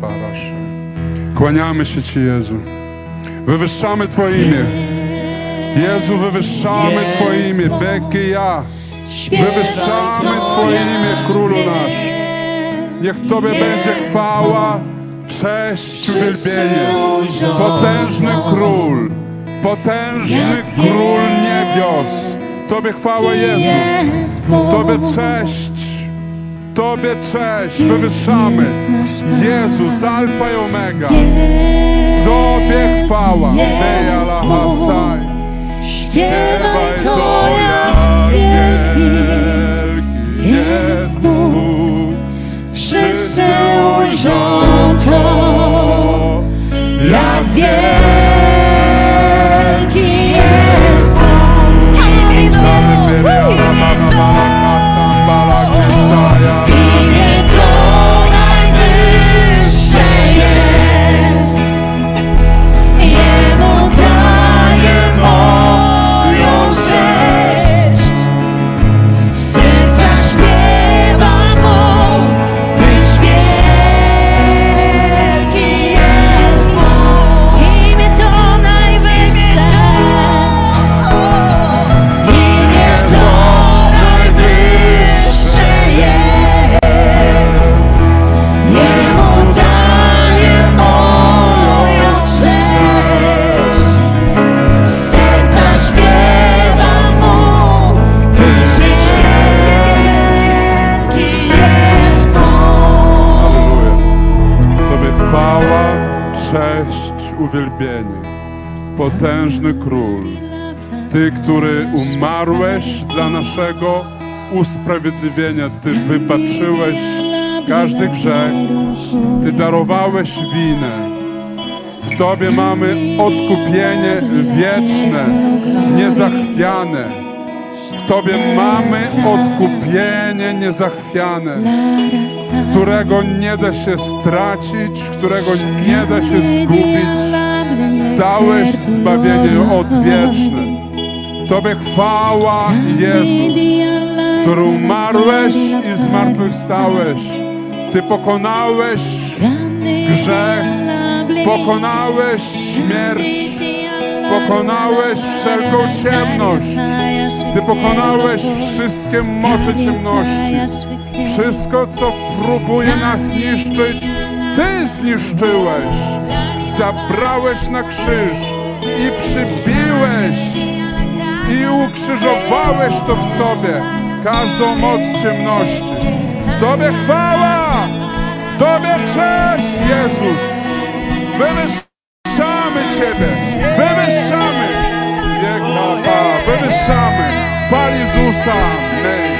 Parasze. Kłaniamy się Ci, Jezu. Wywyższamy Twoje imię. Jezu, wywyższamy Twoje imię. Beky ja. Wywyższamy Twoje imię, Królu nasz. Niech Tobie będzie chwała, cześć, uwielbienie. Potężny Król, potężny Król niebios. Tobie chwała, Jezu. Tobie cześć. Tobie cześć, wywyższamy. Jezus, Alfa i Omega. Tobie chwała. Deja la hasaj. Śpiewaj to, jak wielki jest Bóg. Wszyscy ujrzą to, jak wielki jest Bóg. Imię to, imię to, imię uwielbienie. Potężny Król. Ty, który umarłeś dla naszego usprawiedliwienia. Ty wybaczyłeś każdy grzech. Ty darowałeś winę. W Tobie mamy odkupienie wieczne, niezachwiane. Tobie mamy odkupienie niezachwiane, którego nie da się stracić, którego nie da się zgubić. Dałeś zbawienie odwieczne. Tobie chwała, Jezu, który umarłeś i zmartwychwstałeś. Ty pokonałeś grzech, pokonałeś śmierć, pokonałeś wszelką ciemność. Ty pokonałeś wszystkie moce ciemności. Wszystko, co próbuje nas niszczyć, Ty zniszczyłeś. Zabrałeś na krzyż i przybiłeś i ukrzyżowałeś to w sobie, każdą moc ciemności. Tobie chwała! Tobie cześć, Jezus! Wywyższamy Ciebie! Amen.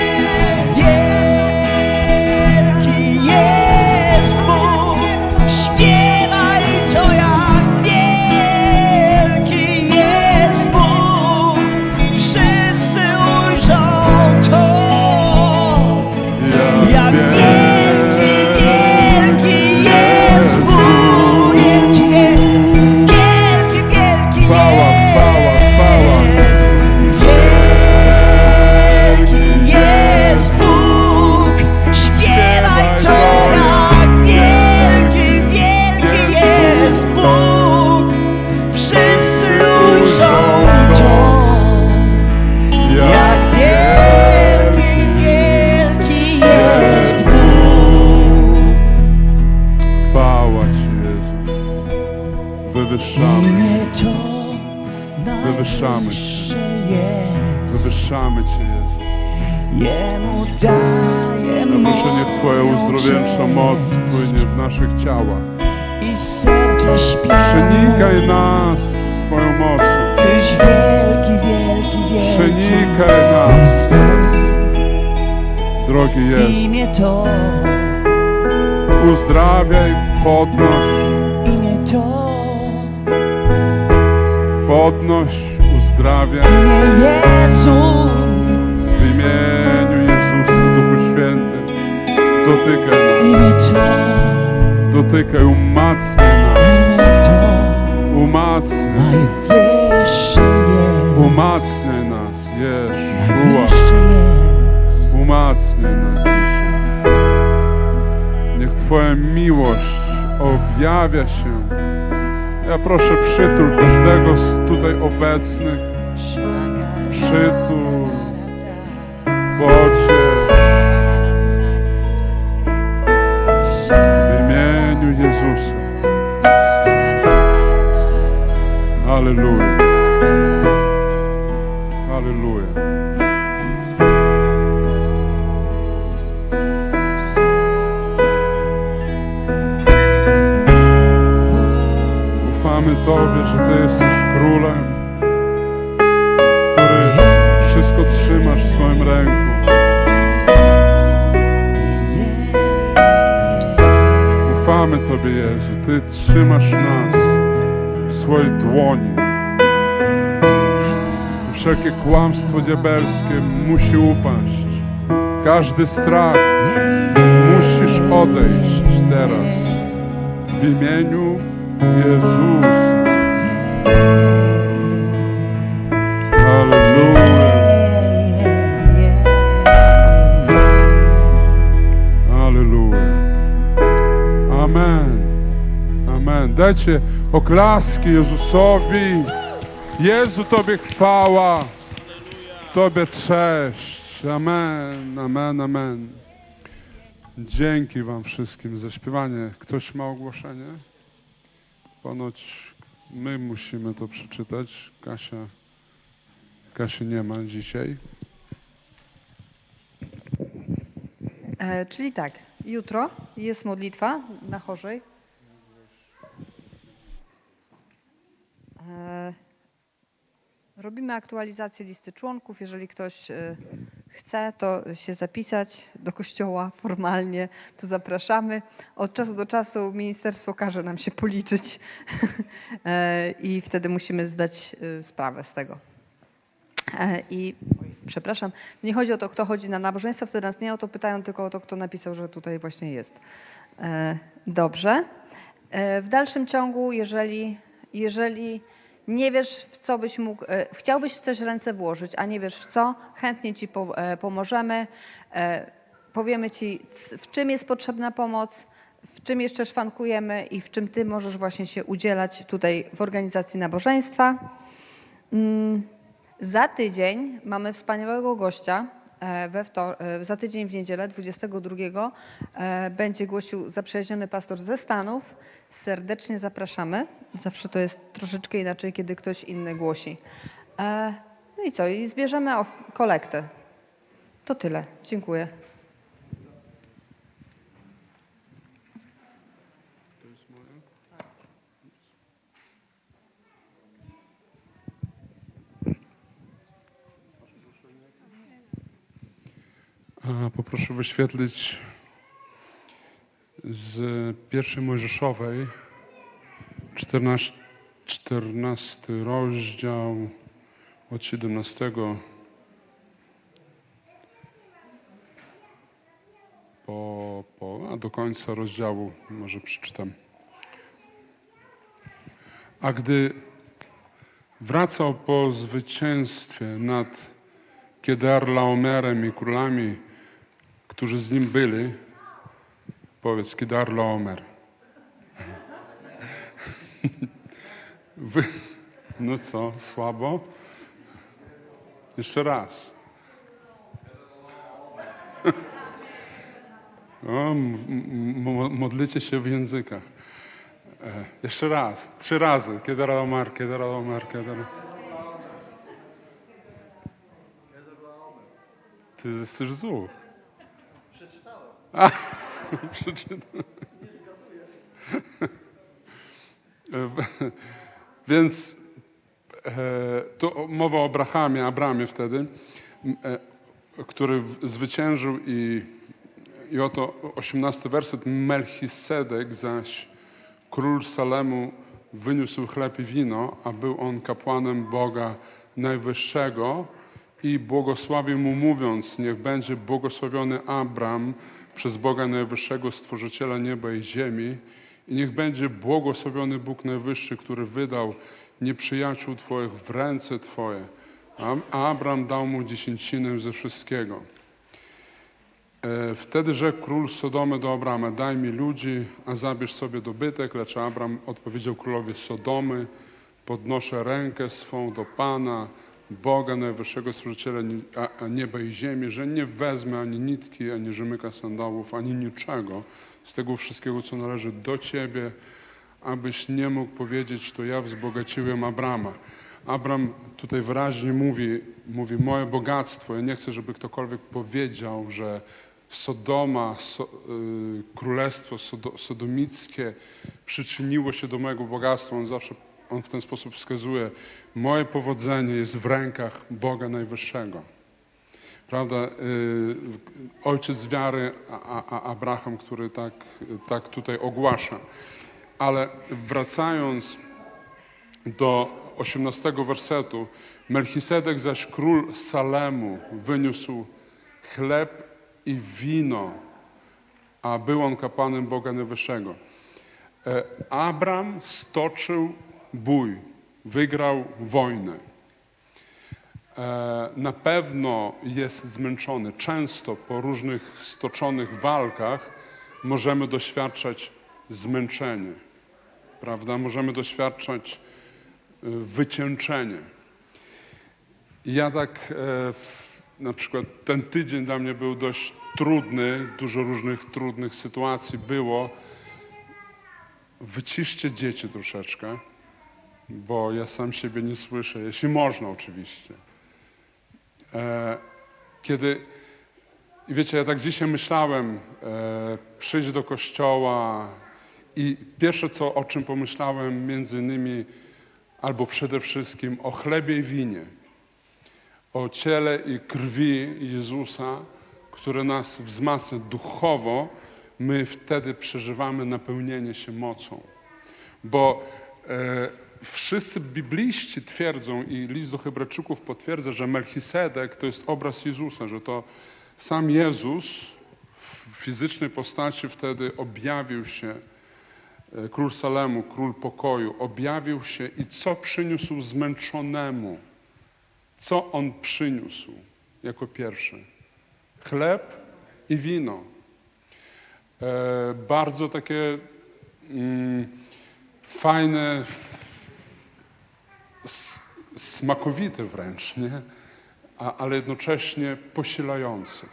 Uzdrowiencza moc płynie w naszych ciałach. I śpiewa. Przenikaj nas swoją mocą. Tyś wielki, wielki, wielki. Przenikaj nas. Teraz. Drogi Jezu, Imię to, uzdrawiaj, podnoś, imię to. Podnoś, uzdrawiaj. Imię Jezus. W imieniu Jezusa, Duchu Święty, dotykaj nas, dotykaj, umacnij nas, umacnij, umacnij nas, Jeszua, umacnij nas dzisiaj. Niech Twoja miłość objawia się. Ja proszę, przytul każdego z tutaj obecnych. Przytul, pociesz. Ufamy Tobie, że Ty jesteś królem, który wszystko trzymasz w swoim ręku. Ufamy Tobie, Jezu. Ty trzymasz nas w swojej dłoni. Wszelkie kłamstwo diabelskie musi upaść. Każdy strach musisz odejść teraz. W imieniu Jezusa. Halleluja. Halleluja. Amen. Amen. Dajcie oklaski Jezusowi. Jezu, Tobie chwała. Tobie cześć. Amen. Amen. Amen. Dzięki Wam wszystkim za śpiewanie. Ktoś ma ogłoszenie? Ponoć my musimy to przeczytać. Kasia, Kasi nie ma dzisiaj. E, czyli tak, jutro jest modlitwa na chorzej. E, robimy aktualizację listy członków. Jeżeli ktoś e, chce, to się zapisać do kościoła formalnie, to zapraszamy. Od czasu do czasu ministerstwo każe nam się policzyć e, i wtedy musimy zdać e, sprawę z tego. I przepraszam, nie chodzi o to, kto chodzi na nabożeństwo, wtedy nas nie o to pytają, tylko o to, kto napisał, że tutaj właśnie jest. Dobrze. W dalszym ciągu, jeżeli, jeżeli nie wiesz, w co byś mógł, e, chciałbyś w coś ręce włożyć, a nie wiesz w co, chętnie ci e, pomożemy. E, Powiemy ci, w czym jest potrzebna pomoc, w czym jeszcze szwankujemy i w czym ty możesz właśnie się udzielać tutaj w organizacji nabożeństwa. Mm, Za tydzień mamy wspaniałego gościa. We wtor- za tydzień w niedzielę, 22, e, będzie głosił zaprzyjaźniony pastor ze Stanów. Serdecznie zapraszamy. Zawsze to jest troszeczkę inaczej, kiedy ktoś inny głosi. E, No i co? I zbierzemy kolektę. To tyle. Dziękuję. A, poproszę wyświetlić z pierwszej Mojżeszowej, 14, 14 rozdział od 17 po, po, a do końca rozdziału może przeczytam. A gdy wracał po zwycięstwie nad Kedar-Laomerem i królami, którzy z nim byli, powiedz Kedar-Laomer. Wy... No co, słabo? Jeszcze raz. O, modlicie się w językach. E, jeszcze raz, trzy razy. Kedar-Laomer, Kedar-Laomer, Kedar Ty jesteś zuch. A, przeczytałem. Więc e, to mowa o Abrahamie, Abramie wtedy, e, który zwyciężył i, i oto 18 werset. Melchisedek zaś król Salemu wyniósł chleb i wino, a był on kapłanem Boga Najwyższego i błogosławił mu mówiąc, niech będzie błogosławiony Abram przez Boga Najwyższego, Stworzyciela nieba i ziemi i niech będzie błogosławiony Bóg Najwyższy, który wydał nieprzyjaciół Twoich w ręce Twoje. A Abram dał mu dziesięcinę ze wszystkiego. E, Wtedy rzekł król Sodomy do Abrama, daj mi ludzi, a zabierz sobie dobytek, lecz Abram odpowiedział królowi Sodomy, podnoszę rękę swą do Pana, Boga Najwyższego Stworzyciela nieba i ziemi, że nie wezmę ani nitki, ani rzemyka sandałów, ani niczego z tego wszystkiego, co należy do Ciebie, abyś nie mógł powiedzieć, to ja wzbogaciłem Abrama. Abram tutaj wyraźnie mówi, mówi moje bogactwo. Ja nie chcę, żeby ktokolwiek powiedział, że Sodoma, so, y, królestwo sodo, sodomickie przyczyniło się do mojego bogactwa. On zawsze on w ten sposób wskazuje, moje powodzenie jest w rękach Boga Najwyższego. Prawda? Y, Ojciec wiary, Abraham, który tak, tak tutaj ogłasza. Ale wracając do 18 wersetu, Melchisedek zaś król Salemu wyniósł chleb i wino, a był on kapłanem Boga Najwyższego. E, Abram stoczył bój, wygrał wojnę. E, Na pewno jest zmęczony. Często po różnych stoczonych walkach możemy doświadczać zmęczenia, prawda? Możemy doświadczać e, wycieńczenia. I Ja tak, e, na przykład ten tydzień dla mnie był dość trudny, dużo różnych trudnych sytuacji było. Wyciszcie dzieci troszeczkę, bo ja sam siebie nie słyszę, jeśli można oczywiście. E, Kiedy, wiecie, ja tak dzisiaj myślałem, e, przyjść do kościoła i pierwsze co, o czym pomyślałem między innymi, albo przede wszystkim o chlebie i winie o ciele i krwi Jezusa, które nas wzmacnia duchowo, my wtedy przeżywamy napełnienie się mocą. Bo e, wszyscy bibliści twierdzą i list do Hebrajczyków potwierdza, że Melchisedek to jest obraz Jezusa, że to sam Jezus w fizycznej postaci wtedy objawił się e, król Salemu, król pokoju, objawił się i co przyniósł zmęczonemu? Co on przyniósł jako pierwszy? Chleb i wino. E, bardzo takie mm, fajne, f- s- smakowite wręcz, nie? A, ale jednocześnie posilające.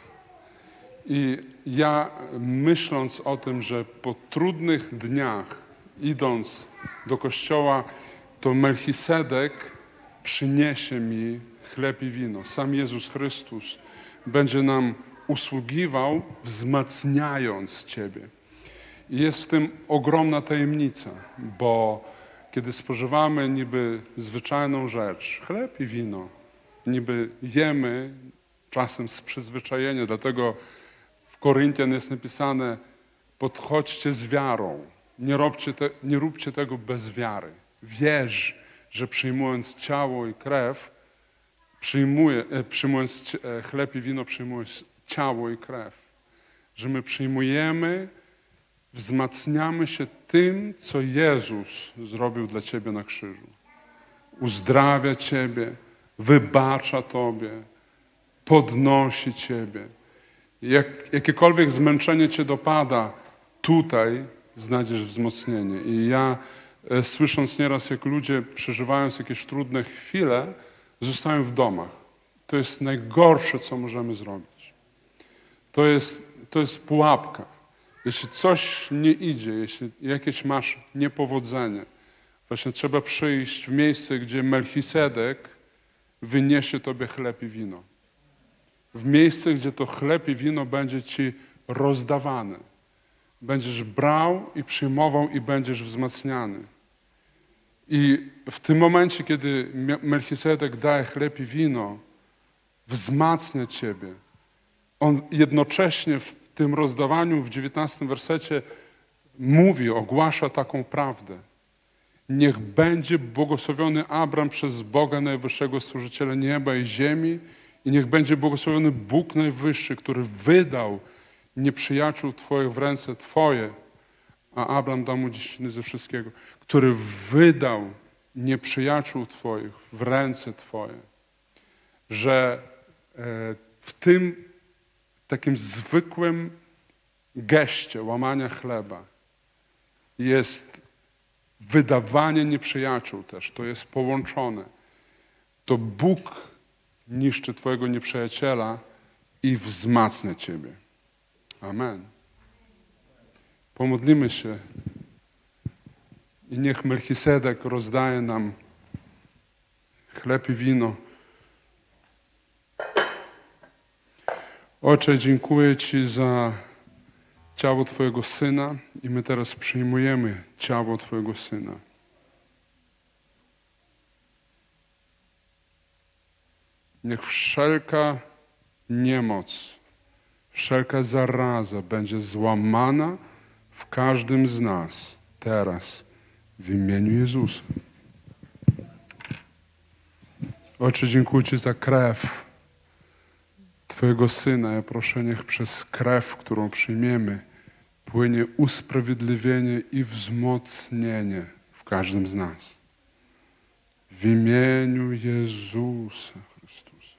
I ja myśląc o tym, że po trudnych dniach, idąc do kościoła, to Melchisedek przyniesie mi chleb i wino. Sam Jezus Chrystus będzie nam usługiwał, wzmacniając Ciebie. I jest w tym ogromna tajemnica, bo kiedy spożywamy niby zwyczajną rzecz, chleb i wino, niby jemy czasem z przyzwyczajenia, dlatego w Koryntian jest napisane podchodźcie z wiarą, nie róbcie, te, nie róbcie tego bez wiary. Wierz, że przyjmując ciało i krew, przyjmuje, e, przyjmując e, chleb i wino, przyjmując ciało i krew. Że my przyjmujemy, wzmacniamy się tym, co Jezus zrobił dla Ciebie na krzyżu. Uzdrawia Ciebie, wybacza Tobie, podnosi Ciebie. Jak, jakiekolwiek zmęczenie Cię dopada, tutaj znajdziesz wzmocnienie. I ja e, słysząc nieraz, jak ludzie przeżywając jakieś trudne chwile, zostają w domach. To jest najgorsze, co możemy zrobić. To jest, to jest pułapka. Jeśli coś nie idzie, jeśli jakieś masz niepowodzenie, właśnie trzeba przyjść w miejsce, gdzie Melchisedek wyniesie tobie chleb i wino. W miejsce, gdzie to chleb i wino będzie ci rozdawane. Będziesz brał i przyjmował i będziesz wzmacniany. I w tym momencie, kiedy Melchisedek daje chleb i wino, wzmacnia ciebie. On jednocześnie tym rozdawaniu w 19 wersecie mówi, ogłasza taką prawdę. Niech będzie błogosławiony Abram przez Boga Najwyższego, Stworzyciela nieba i ziemi i niech będzie błogosławiony Bóg Najwyższy, który wydał nieprzyjaciół Twoich w ręce Twoje, a Abram dał mu ze wszystkiego, który wydał nieprzyjaciół Twoich w ręce Twoje. Że e, w tym takim zwykłym geście łamania chleba jest wydawanie nieprzyjaciół też. To jest połączone. To Bóg niszczy Twojego nieprzyjaciela i wzmacnia Ciebie. Amen. Pomodlimy się i niech Melchisedek rozdaje nam chleb i wino. Ojcze, dziękuję Ci za ciało Twojego Syna i my teraz przyjmujemy ciało Twojego Syna. Niech wszelka niemoc, wszelka zaraza będzie złamana w każdym z nas teraz w imieniu Jezusa. Ojcze, dziękuję Ci za krew Twojego Syna. Ja proszę, niech przez krew, którą przyjmiemy, płynie usprawiedliwienie i wzmocnienie w każdym z nas. W imieniu Jezusa Chrystusa.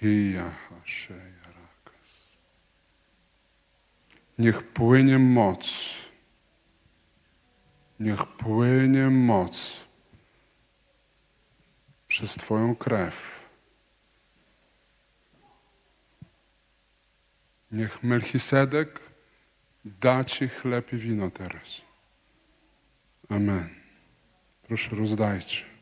Hija rakas. Niech płynie moc. Niech płynie moc przez Twoją krew. Niech Melchisedek da Ci chleb i wino teraz. Amen. Proszę rozdajcie.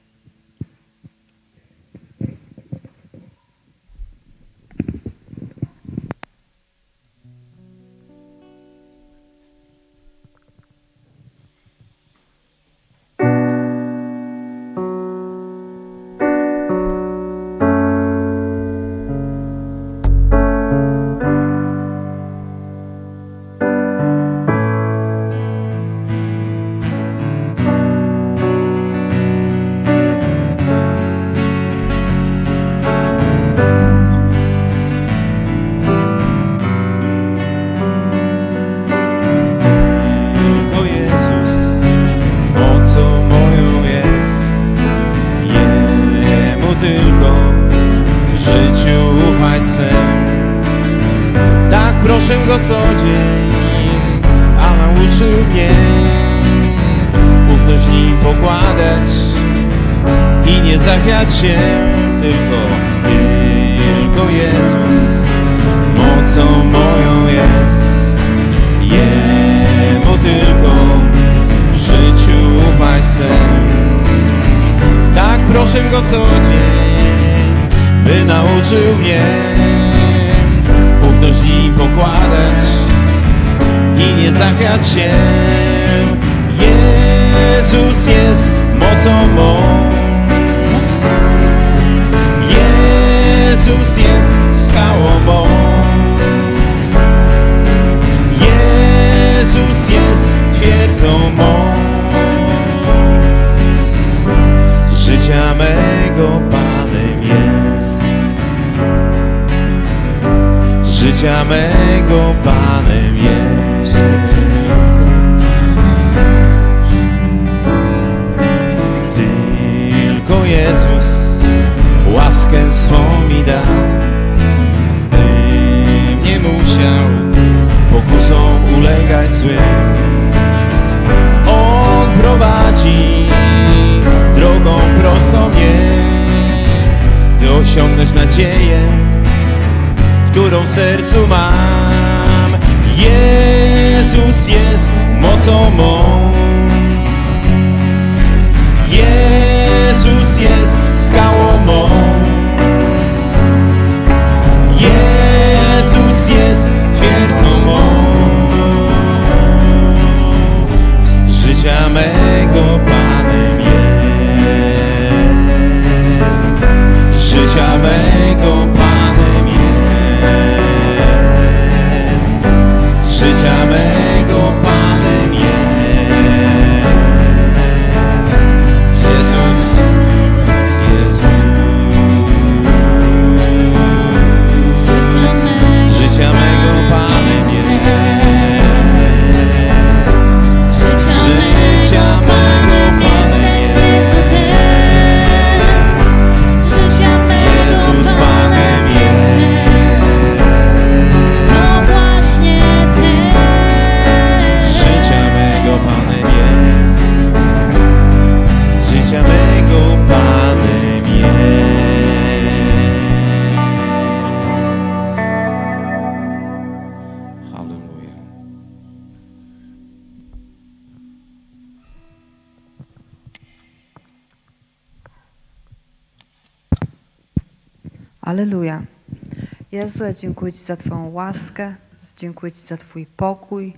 Dziękuję Ci za Twoją łaskę, dziękuję Ci za Twój pokój,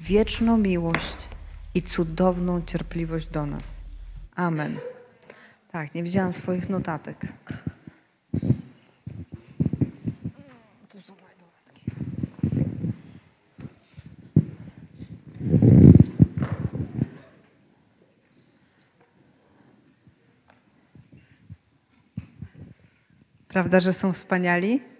wieczną miłość i cudowną cierpliwość do nas. Amen. Tak, nie widziałam swoich notatek. Prawda, że są wspaniali?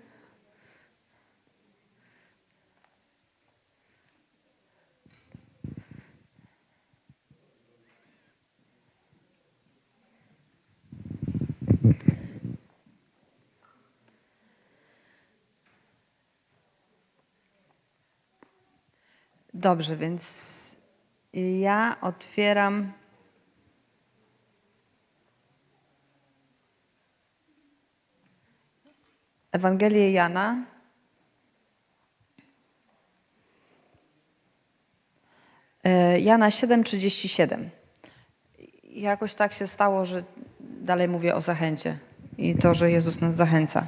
Dobrze, więc ja otwieram. Ewangelię Jana. E, Jana 7:37. Jakoś tak się stało, że dalej mówię o zachęcie i to, że Jezus nas zachęca.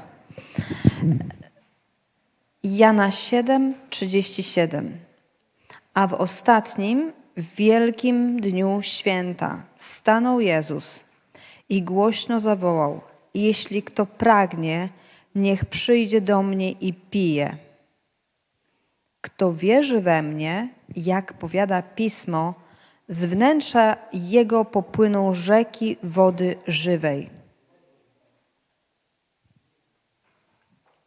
Jana 7:37. A w ostatnim, wielkim dniu święta stanął Jezus i głośno zawołał: Jeśli kto pragnie, niech przyjdzie do mnie i pije. Kto wierzy we mnie, jak powiada pismo, z wnętrza jego popłyną rzeki wody żywej.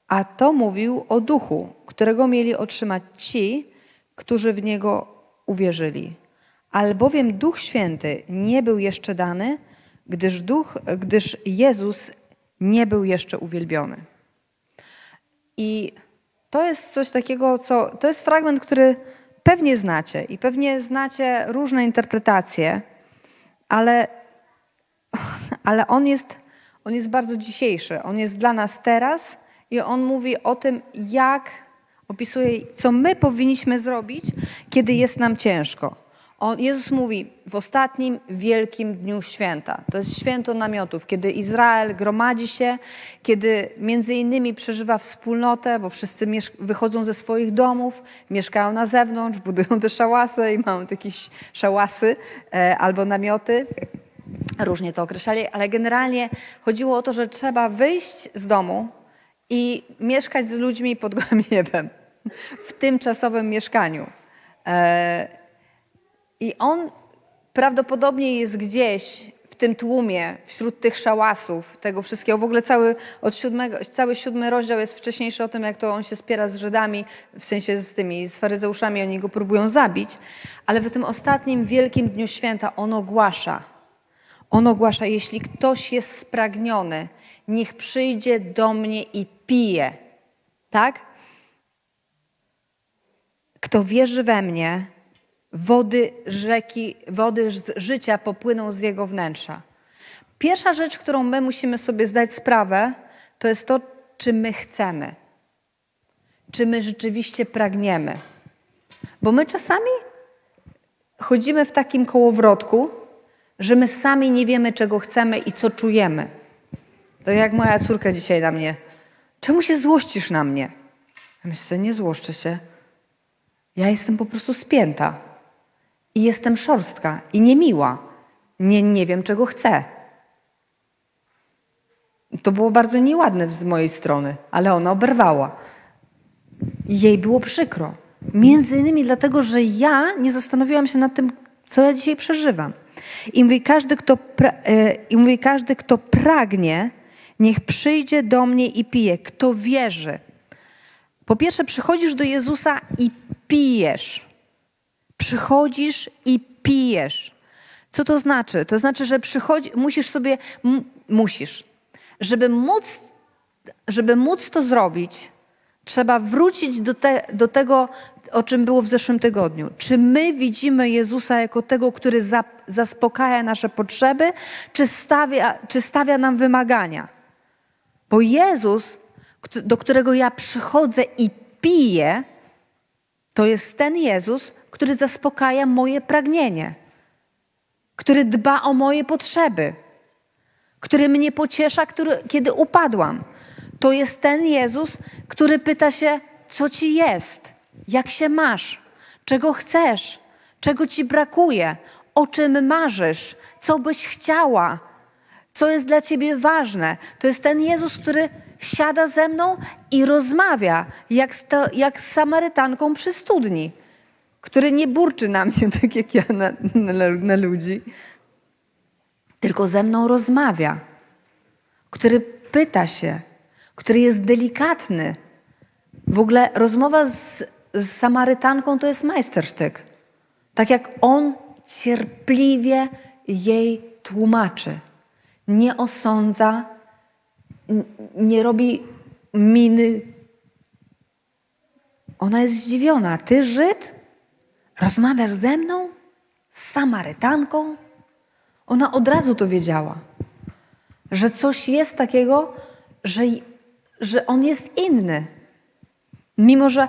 A to mówił o duchu, którego mieli otrzymać ci, którzy w niego uwierzyli. Albowiem Duch Święty nie był jeszcze dany, gdyż, duch, gdyż Jezus nie był jeszcze uwielbiony. I to jest coś takiego, co. To jest fragment, który pewnie znacie i pewnie znacie różne interpretacje, ale, ale on, jest, on jest bardzo dzisiejszy. On jest dla nas teraz i on mówi o tym, jak opisuje, co my powinniśmy zrobić, kiedy jest nam ciężko. On, Jezus mówi w ostatnim wielkim dniu święta. To jest święto namiotów, kiedy Izrael gromadzi się, kiedy między innymi przeżywa wspólnotę, bo wszyscy wychodzą ze swoich domów, mieszkają na zewnątrz, budują te szałasy i mają jakieś szałasy e, albo namioty. Różnie to określali, ale generalnie chodziło o to, że trzeba wyjść z domu i mieszkać z ludźmi pod gołym niebem w tymczasowym mieszkaniu. E, I on prawdopodobnie jest gdzieś w tym tłumie, wśród tych szałasów, tego wszystkiego. W ogóle cały, od siódmego, cały siódmy rozdział jest wcześniejszy o tym, jak to on się spiera z Żydami, w sensie z tymi, z faryzeuszami, oni go próbują zabić. Ale w tym ostatnim wielkim dniu święta on ogłasza, on ogłasza, jeśli ktoś jest spragniony, niech przyjdzie do mnie i pije. Tak? Kto wierzy we mnie, wody rzeki, wody z życia popłyną z jego wnętrza. Pierwsza rzecz, którą my musimy sobie zdać sprawę, to jest to, czy my chcemy. Czy my rzeczywiście pragniemy. Bo my czasami chodzimy w takim kołowrotku, że my sami nie wiemy, czego chcemy i co czujemy. To jak moja córka dzisiaj na mnie. Czemu się złościsz na mnie? Ja myślę, nie złoszczę się. Ja jestem po prostu spięta. I jestem szorstka i niemiła. Nie, nie wiem, czego chcę. To było bardzo nieładne z mojej strony, ale ona oberwała. Jej było przykro. Między innymi dlatego, że ja nie zastanowiłam się nad tym, co ja dzisiaj przeżywam. I mówi, każdy, kto, e, i mówi, każdy, kto pragnie, niech przyjdzie do mnie i pije. Kto wierzy. Po pierwsze, przychodzisz do Jezusa i pijesz. Przychodzisz i pijesz. Co to znaczy? To znaczy, że przychodzi, musisz sobie, musisz. Żeby móc, żeby móc to zrobić, trzeba wrócić do, te, do tego, o czym było w zeszłym tygodniu. Czy my widzimy Jezusa jako tego, który za, zaspokaja nasze potrzeby, czy stawia, czy stawia nam wymagania? Bo Jezus, do którego ja przychodzę i piję, to jest ten Jezus, który zaspokaja moje pragnienie, który dba o moje potrzeby, który mnie pociesza, który, kiedy upadłam. To jest ten Jezus, który pyta się, co ci jest, jak się masz, czego chcesz, czego ci brakuje, o czym marzysz, co byś chciała, co jest dla ciebie ważne. To jest ten Jezus, który siada ze mną i rozmawia, jak z, jak z Samarytanką przy studni, który nie burczy na mnie, tak jak ja na, na, na ludzi, tylko ze mną rozmawia, który pyta się, który jest delikatny. W ogóle rozmowa z, z Samarytanką to jest majstersztyk. Tak jak on cierpliwie jej tłumaczy. Nie osądza, nie robi miny. Ona jest zdziwiona. Ty, Żyd, rozmawiasz ze mną? Z Samarytanką? Ona od razu to wiedziała, że coś jest takiego, że, że on jest inny. Mimo, że.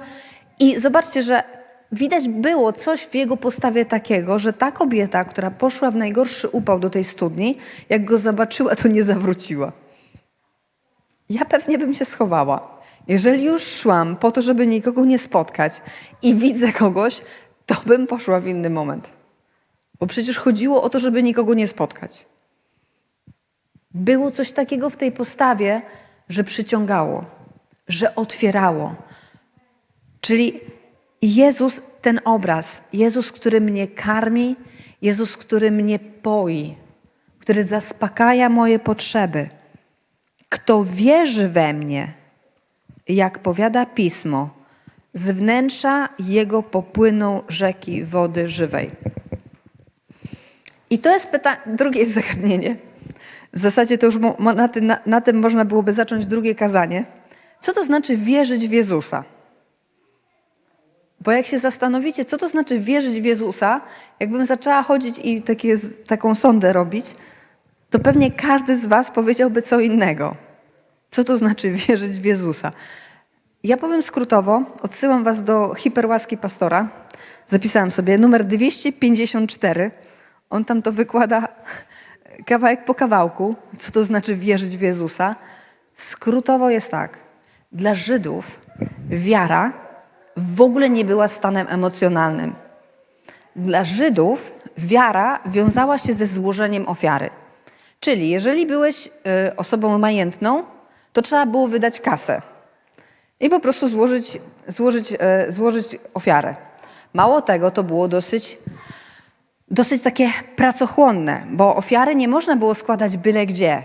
I zobaczcie, że widać było coś w jego postawie takiego, że ta kobieta, która poszła w najgorszy upał do tej studni, jak go zobaczyła, to nie zawróciła. Ja pewnie bym się schowała. Jeżeli już szłam po to, żeby nikogo nie spotkać i widzę kogoś, to bym poszła w inny moment. Bo przecież chodziło o to, żeby nikogo nie spotkać. Było coś takiego w tej postawie, że przyciągało, że otwierało. Czyli Jezus, ten obraz, Jezus, który mnie karmi, Jezus, który mnie poi, który zaspokaja moje potrzeby. Kto wierzy we mnie, jak powiada pismo, z wnętrza jego popłyną rzeki wody żywej. I to jest pytanie, drugie jest zagadnienie. W zasadzie to już na, tym, na, na tym można byłoby zacząć drugie kazanie. Co to znaczy wierzyć w Jezusa? Bo jak się zastanowicie, co to znaczy wierzyć w Jezusa, jakbym zaczęła chodzić i takie, taką sondę robić, to pewnie każdy z Was powiedziałby co innego. Co to znaczy wierzyć w Jezusa? Ja powiem skrótowo, odsyłam Was do hiperłaski pastora. Zapisałam sobie numer 254. On tam to wykłada kawałek po kawałku, co to znaczy wierzyć w Jezusa. Skrótowo jest tak. Dla Żydów wiara w ogóle nie była stanem emocjonalnym. Dla Żydów wiara wiązała się ze złożeniem ofiary. Czyli jeżeli byłeś y, osobą majętną, to trzeba było wydać kasę i po prostu złożyć, złożyć, y, złożyć ofiarę. Mało tego, to było dosyć, dosyć takie pracochłonne, bo ofiary nie można było składać byle gdzie,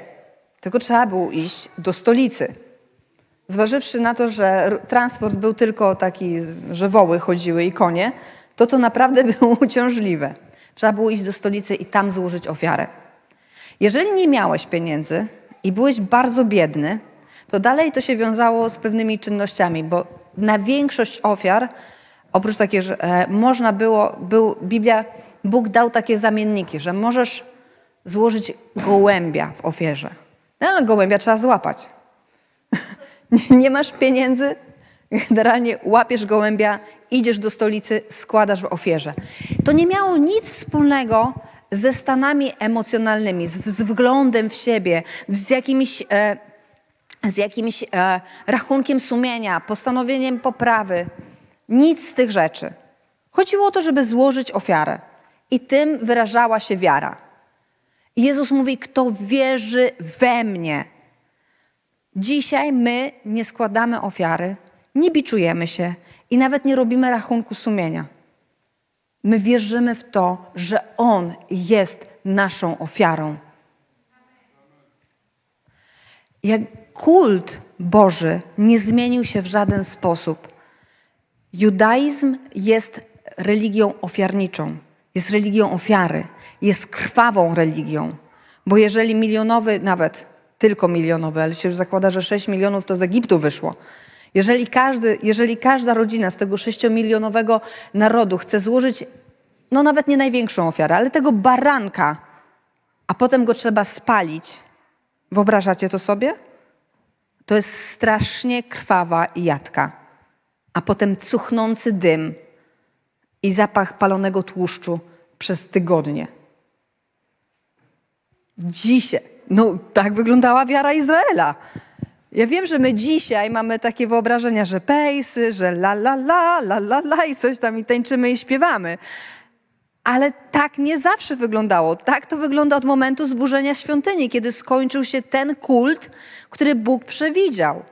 tylko trzeba było iść do stolicy. Zważywszy na to, że transport był tylko taki, że woły chodziły i konie, to to naprawdę było uciążliwe. Trzeba było iść do stolicy i tam złożyć ofiarę. Jeżeli nie miałeś pieniędzy i byłeś bardzo biedny, to dalej to się wiązało z pewnymi czynnościami, bo na większość ofiar, oprócz takiej, że e, można było, był, Biblia, Bóg dał takie zamienniki, że możesz złożyć gołębia w ofierze. No ale gołębia trzeba złapać. Nie masz pieniędzy, generalnie łapiesz gołębia, idziesz do stolicy, składasz w ofierze. To nie miało nic wspólnego ze stanami emocjonalnymi, z, z wglądem w siebie, z jakimś, e, z jakimś e, rachunkiem sumienia, postanowieniem poprawy. Nic z tych rzeczy. Chodziło o to, żeby złożyć ofiarę. I tym wyrażała się wiara. I Jezus mówi, kto wierzy we mnie, Dzisiaj my nie składamy ofiary, nie biczujemy się i nawet nie robimy rachunku sumienia. My wierzymy w to, że On jest naszą ofiarą. Jak kult Boży nie zmienił się w żaden sposób. Judaizm jest religią ofiarniczą, jest religią ofiary, jest krwawą religią. Bo jeżeli milionowy, nawet tylko milionowy, ale się zakłada, że 6 milionów to z Egiptu wyszło. Jeżeli, każdy, jeżeli każda rodzina z tego 6-milionowego narodu chce złożyć, no nawet nie największą ofiarę, ale tego baranka, a potem go trzeba spalić, wyobrażacie to sobie? To jest strasznie krwawa jadka, a potem cuchnący dym i zapach palonego tłuszczu przez tygodnie. Dzisiaj, no tak wyglądała wiara Izraela. Ja wiem, że my dzisiaj mamy takie wyobrażenia, że pejsy, że la la la, la la la i coś tam i tańczymy i śpiewamy. Ale tak nie zawsze wyglądało. Tak to wygląda od momentu zburzenia świątyni, kiedy skończył się ten kult, który Bóg przewidział.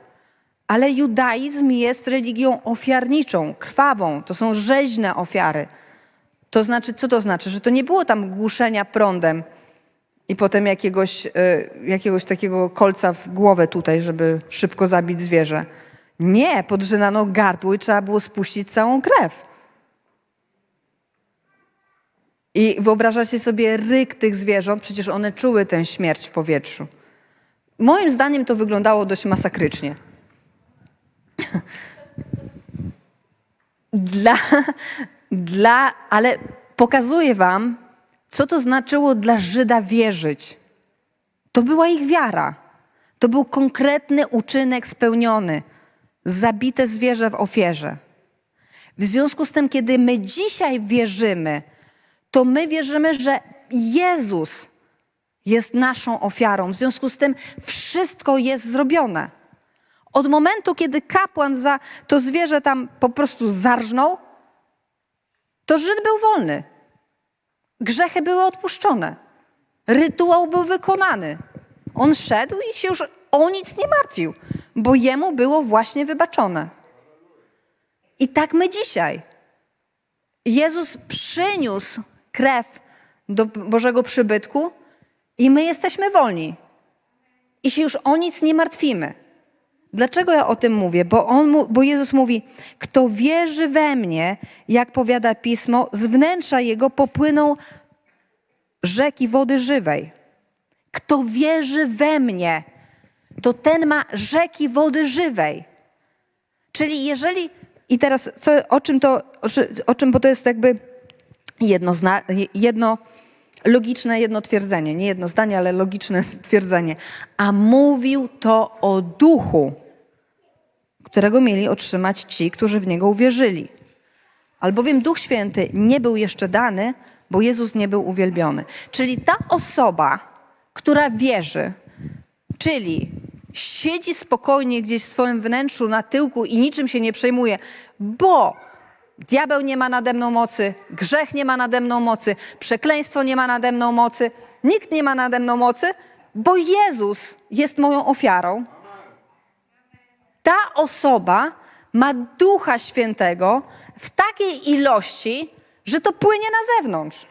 Ale judaizm jest religią ofiarniczą, krwawą. To są rzeźne ofiary. To znaczy, co to znaczy? Że to nie było tam głuszenia prądem i potem jakiegoś, y, jakiegoś takiego kolca w głowę tutaj, żeby szybko zabić zwierzę. Nie, podrzynano gardło i trzeba było spuścić całą krew. I wyobrażacie sobie ryk tych zwierząt, przecież one czuły tę śmierć w powietrzu. Moim zdaniem to wyglądało dość masakrycznie. Dla, dla, ale pokazuję wam, co to znaczyło dla Żyda wierzyć. To była ich wiara. To był konkretny uczynek spełniony. Zabite zwierzę w ofierze. W związku z tym, kiedy my dzisiaj wierzymy, to my wierzymy, że Jezus jest naszą ofiarą. W związku z tym wszystko jest zrobione. Od momentu, kiedy kapłan za to zwierzę tam po prostu zarżnął, to Żyd był wolny. Grzechy były odpuszczone. Rytuał był wykonany. On szedł i się już o nic nie martwił, bo jemu było właśnie wybaczone. I tak my dzisiaj. Jezus przyniósł krew do Bożego przybytku i my jesteśmy wolni. I się już o nic nie martwimy. Dlaczego ja o tym mówię? Bo, on, bo Jezus mówi, kto wierzy we mnie, jak powiada Pismo, z wnętrza jego popłyną rzeki wody żywej. Kto wierzy we mnie, to ten ma rzeki wody żywej. Czyli jeżeli, i teraz co, o czym to, o czym- bo to jest jakby jedno, jedno logiczne jedno twierdzenie, nie jedno zdanie, ale logiczne twierdzenie. A mówił to o duchu, którego mieli otrzymać ci, którzy w niego uwierzyli. Albowiem Duch Święty nie był jeszcze dany, bo Jezus nie był uwielbiony. Czyli ta osoba, która wierzy, czyli siedzi spokojnie gdzieś w swoim wnętrzu na tyłku i niczym się nie przejmuje, bo diabeł nie ma nade mną mocy, grzech nie ma nade mną mocy, przekleństwo nie ma nade mną mocy, nikt nie ma nade mną mocy, bo Jezus jest moją ofiarą. Ta osoba ma Ducha Świętego w takiej ilości, że to płynie na zewnątrz.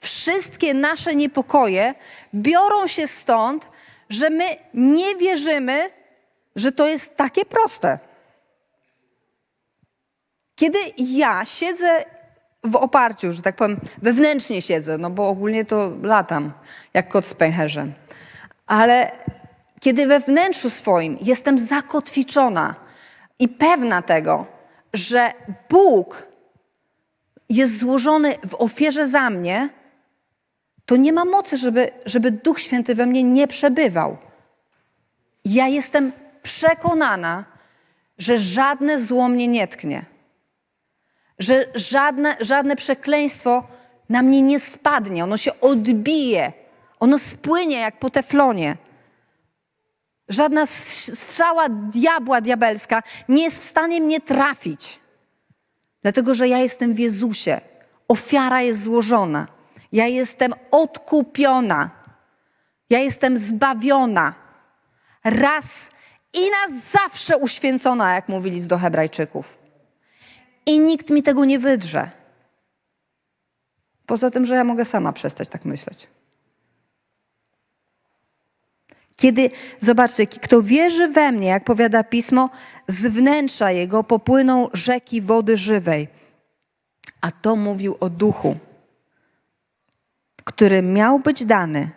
Wszystkie nasze niepokoje biorą się stąd, że my nie wierzymy, że to jest takie proste. Kiedy ja siedzę w oparciu, że tak powiem, wewnętrznie siedzę, no bo ogólnie to latam, jak kot z pęcherzem, ale kiedy we wnętrzu swoim jestem zakotwiczona i pewna tego, że Bóg jest złożony w ofierze za mnie, to nie ma mocy, żeby, żeby Duch Święty we mnie nie przebywał. Ja jestem przekonana, że żadne zło mnie nie tknie. Że żadne, żadne przekleństwo na mnie nie spadnie. Ono się odbije. Ono spłynie jak po teflonie. Żadna strzała diabła diabelska nie jest w stanie mnie trafić. Dlatego, że ja jestem w Jezusie. Ofiara jest złożona. Ja jestem odkupiona. Ja jestem zbawiona. Raz i na zawsze uświęcona, jak mówili do Hebrajczyków. I nikt mi tego nie wydrze. Poza tym, że ja mogę sama przestać tak myśleć. Kiedy, zobaczcie, kto wierzy we mnie, jak powiada pismo, z wnętrza jego popłyną rzeki wody żywej. A to mówił o duchu, który miał być dany,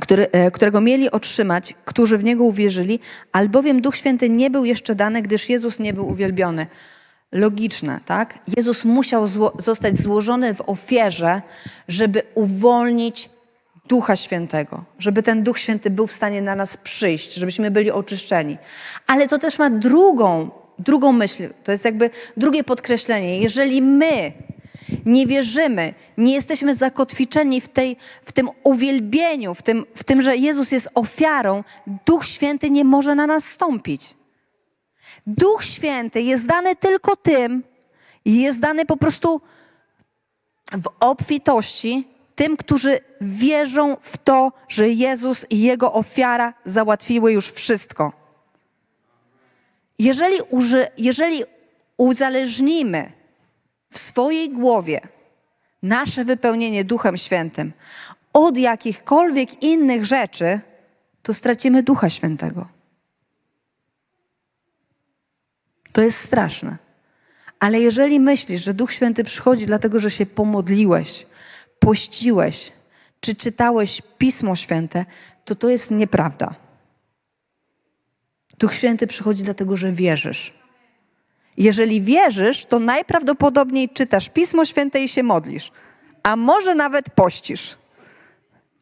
który, e, którego mieli otrzymać, którzy w niego uwierzyli, albowiem Duch Święty nie był jeszcze dany, gdyż Jezus nie był uwielbiony. Logiczne, tak? Jezus musiał zło, zostać złożony w ofierze, żeby uwolnić Ducha Świętego, żeby ten Duch Święty był w stanie na nas przyjść, żebyśmy byli oczyszczeni. Ale to też ma drugą, drugą myśl, to jest jakby drugie podkreślenie. Jeżeli my nie wierzymy, nie jesteśmy zakotwiczeni w, tej, w tym uwielbieniu, w tym, w tym, że Jezus jest ofiarą, Duch Święty nie może na nas stąpić. Duch Święty jest dany tylko tym, jest dany po prostu w obfitości tym, którzy wierzą w to, że Jezus i Jego ofiara załatwiły już wszystko. Jeżeli, uży, jeżeli uzależnimy w swojej głowie nasze wypełnienie Duchem Świętym od jakichkolwiek innych rzeczy, to stracimy Ducha Świętego. To jest straszne. Ale jeżeli myślisz, że Duch Święty przychodzi dlatego, że się pomodliłeś, pościłeś, czy czytałeś Pismo Święte, to to jest nieprawda. Duch Święty przychodzi dlatego, że wierzysz. Jeżeli wierzysz, to najprawdopodobniej czytasz Pismo Święte i się modlisz, a może nawet pościsz,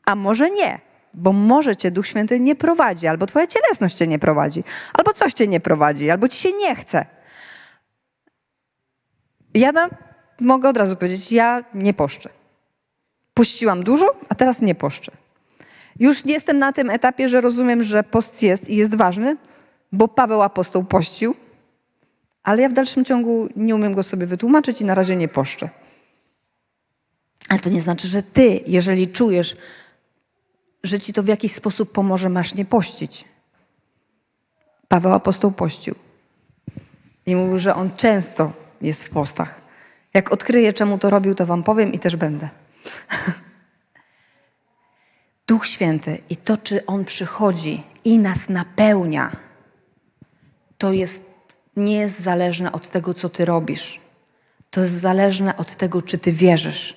a może nie, bo może cię Duch Święty nie prowadzi, albo twoja cielesność cię nie prowadzi, albo coś cię nie prowadzi, albo ci się nie chce. Ja na, mogę od razu powiedzieć, ja nie poszczę. Pościłam dużo, a teraz nie poszczę. Już jestem na tym etapie, że rozumiem, że post jest i jest ważny, bo Paweł apostoł pościł, ale ja w dalszym ciągu nie umiem go sobie wytłumaczyć i na razie nie poszczę. Ale to nie znaczy, że ty, jeżeli czujesz, że ci to w jakiś sposób pomoże, masz nie pościć. Paweł apostoł pościł. I mówił, że on często jest w postach. Jak odkryję, czemu to robił, to wam powiem i też będę. Duch Święty i to, czy On przychodzi i nas napełnia, to jest, nie jest zależne od tego, co Ty robisz. To jest zależne od tego, czy Ty wierzysz.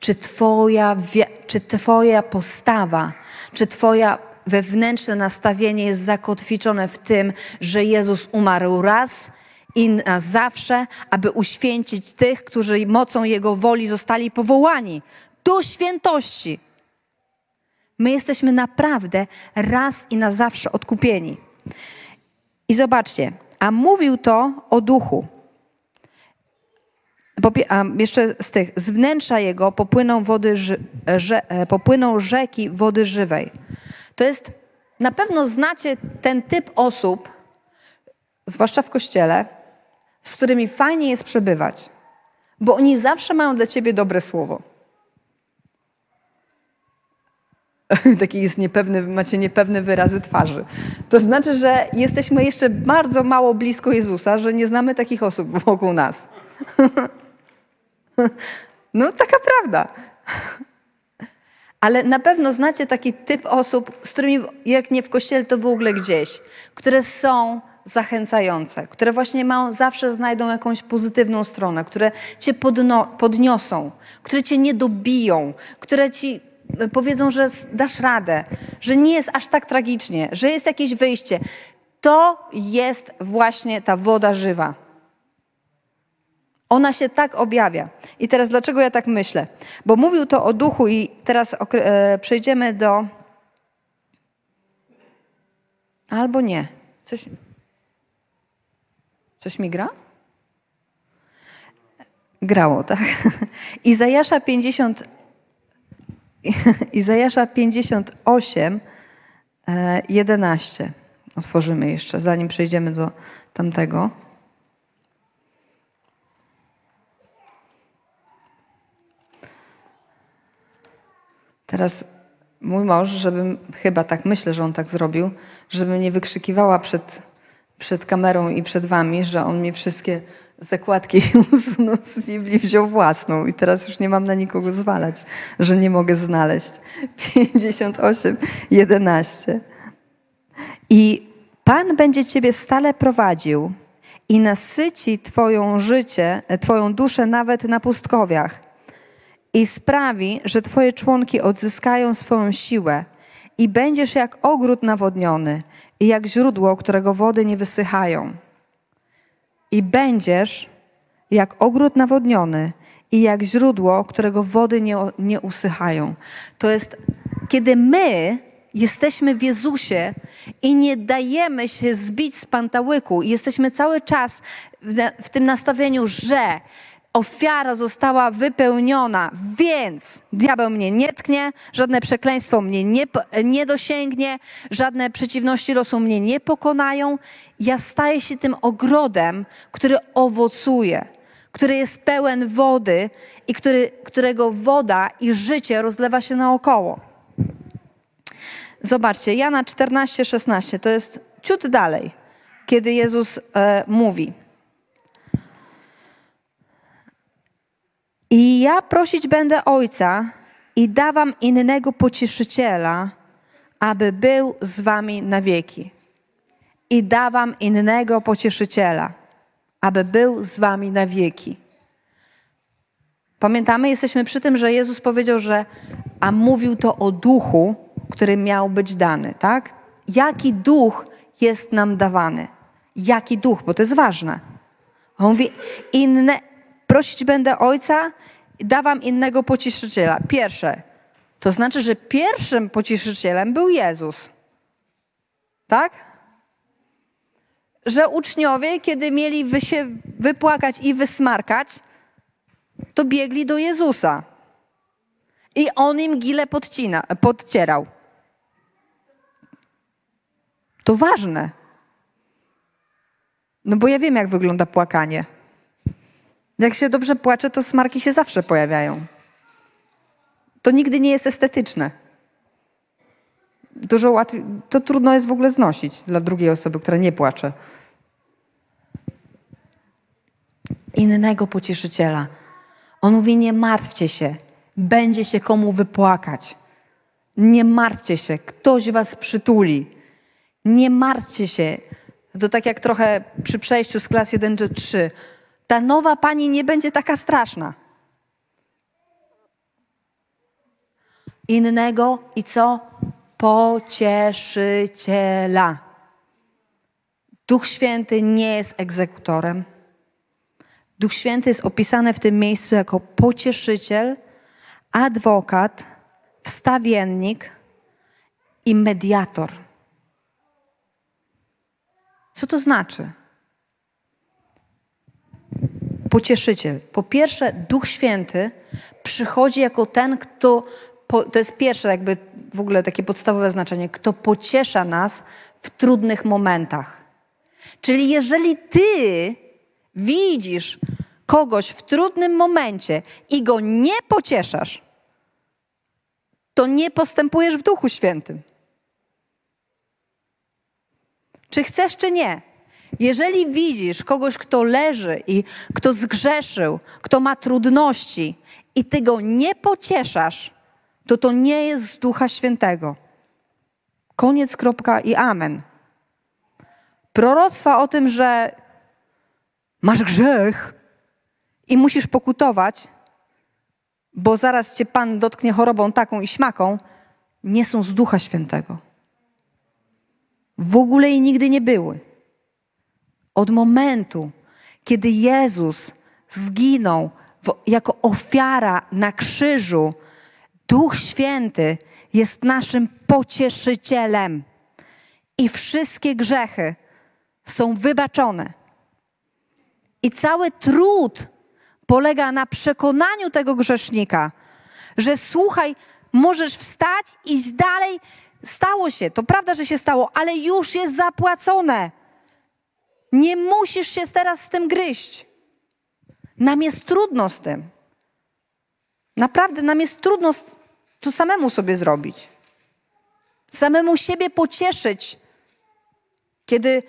Czy Twoja, czy twoja postawa, czy Twoja wewnętrzne nastawienie jest zakotwiczone w tym, że Jezus umarł raz i na zawsze, aby uświęcić tych, którzy mocą Jego woli zostali powołani do świętości. My jesteśmy naprawdę raz i na zawsze odkupieni. I zobaczcie, a mówił to o duchu. A jeszcze z tych, z wnętrza jego popłyną, wody, ży- e, popłyną rzeki wody żywej. To jest, na pewno znacie ten typ osób, zwłaszcza w kościele, z którymi fajnie jest przebywać, bo oni zawsze mają dla ciebie dobre słowo. Taki jest niepewny, macie niepewne wyrazy twarzy. To znaczy, że jesteśmy jeszcze bardzo mało blisko Jezusa, że nie znamy takich osób wokół nas. No, taka prawda. Ale na pewno znacie taki typ osób, z którymi, jak nie w kościele, to w ogóle gdzieś, które są zachęcające, które właśnie mają, zawsze znajdą jakąś pozytywną stronę, które cię podno, podniosą, które cię nie dobiją, które ci e, powiedzą, że dasz radę, że nie jest aż tak tragicznie, że jest jakieś wyjście. To jest właśnie ta woda żywa. Ona się tak objawia. I teraz dlaczego ja tak myślę? Bo mówił to o duchu i teraz e, przejdziemy do... Albo nie. Coś, coś mi gra? Grało, tak? Izajasza 50... Izajasza 58, e, 11. Otworzymy jeszcze, zanim przejdziemy do tamtego. Teraz mój mąż, żebym, chyba tak myślę, że on tak zrobił, żebym nie wykrzykiwała przed, przed kamerą i przed wami, że on mi wszystkie zakładki usunął z Biblii, wziął własną i teraz już nie mam na nikogo zwalać, że nie mogę znaleźć. 58, 11. I Pan będzie ciebie stale prowadził i nasyci twoją życie, twoją duszę nawet na pustkowiach i sprawi, że Twoje członki odzyskają swoją siłę i będziesz jak ogród nawodniony i jak źródło, którego wody nie wysychają. I będziesz jak ogród nawodniony i jak źródło, którego wody nie, nie usychają. To jest, kiedy my jesteśmy w Jezusie i nie dajemy się zbić z pantałyku i jesteśmy cały czas w, w tym nastawieniu, że ofiara została wypełniona, więc diabeł mnie nie tknie, żadne przekleństwo mnie nie, nie dosięgnie, żadne przeciwności losu mnie nie pokonają. Ja staję się tym ogrodem, który owocuje, który jest pełen wody i który, którego woda i życie rozlewa się naokoło. Zobaczcie, Jana 14, 16, to jest ciut dalej, kiedy Jezus e, mówi. I ja prosić będę Ojca i dawam innego pocieszyciela, aby był z wami na wieki. I dawam innego pocieszyciela, aby był z wami na wieki. Pamiętamy, jesteśmy przy tym, że Jezus powiedział, że a mówił to o duchu, który miał być dany, tak? Jaki duch jest nam dawany? Jaki duch? Bo to jest ważne. On mówi, inne, prosić będę Ojca i dawam innego pocieszyciela. Pierwsze, to znaczy, że pierwszym pocieszycielem był Jezus. Tak? Że uczniowie, kiedy mieli się wypłakać i wysmarkać, to biegli do Jezusa. I on im gile podcina, podcierał. To ważne. No bo ja wiem, jak wygląda płakanie. Jak się dobrze płacze, to smarki się zawsze pojawiają. To nigdy nie jest estetyczne. Dużo łatwiej, to trudno jest w ogóle znosić dla drugiej osoby, która nie płacze. Innego pocieszyciela. On mówi: Nie martwcie się, będzie się komu wypłakać. Nie martwcie się, ktoś was przytuli. Nie martwcie się. To tak jak trochę przy przejściu z klas 1 czy 3. Ta nowa pani nie będzie taka straszna. Innego i co? Pocieszyciela. Duch Święty nie jest egzekutorem. Duch Święty jest opisany w tym miejscu jako pocieszyciel, adwokat, wstawiennik i mediator. Co to znaczy? Pocieszyciel. Po pierwsze, Duch Święty przychodzi jako ten, kto, po, to jest pierwsze jakby w ogóle takie podstawowe znaczenie, kto pociesza nas w trudnych momentach. Czyli jeżeli ty widzisz kogoś w trudnym momencie i go nie pocieszasz, to nie postępujesz w Duchu Świętym. Czy chcesz, czy nie? Jeżeli widzisz kogoś, kto leży i kto zgrzeszył, kto ma trudności i ty go nie pocieszasz, to to nie jest z Ducha Świętego. Koniec, kropka i amen. Proroctwa o tym, że masz grzech i musisz pokutować, bo zaraz cię Pan dotknie chorobą taką i śmaką, nie są z Ducha Świętego. W ogóle i nigdy nie były. Od momentu, kiedy Jezus zginął w, jako ofiara na krzyżu, Duch Święty jest naszym pocieszycielem i wszystkie grzechy są wybaczone. I cały trud polega na przekonaniu tego grzesznika, że słuchaj, możesz wstać, iść dalej. Stało się, to prawda, że się stało, ale już jest zapłacone. Nie musisz się teraz z tym gryźć. Nam jest trudno z tym. Naprawdę, nam jest trudno to samemu sobie zrobić. Samemu siebie pocieszyć, kiedy,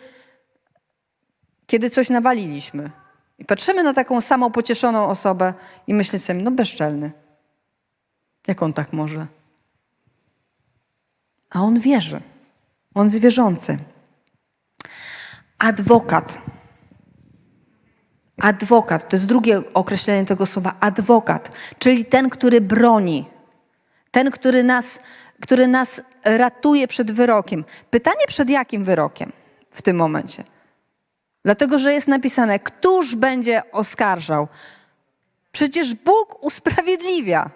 kiedy coś nawaliliśmy. I patrzymy na taką samą pocieszoną osobę i myślimy sobie, no bezczelny. Jak on tak może? A on wierzy. On jest wierzący. Adwokat. Adwokat, to jest drugie określenie tego słowa, adwokat, czyli ten, który broni, ten, który nas, który nas ratuje przed wyrokiem. Pytanie przed jakim wyrokiem w tym momencie? Dlatego, że jest napisane, któż będzie oskarżał? Przecież Bóg usprawiedliwia.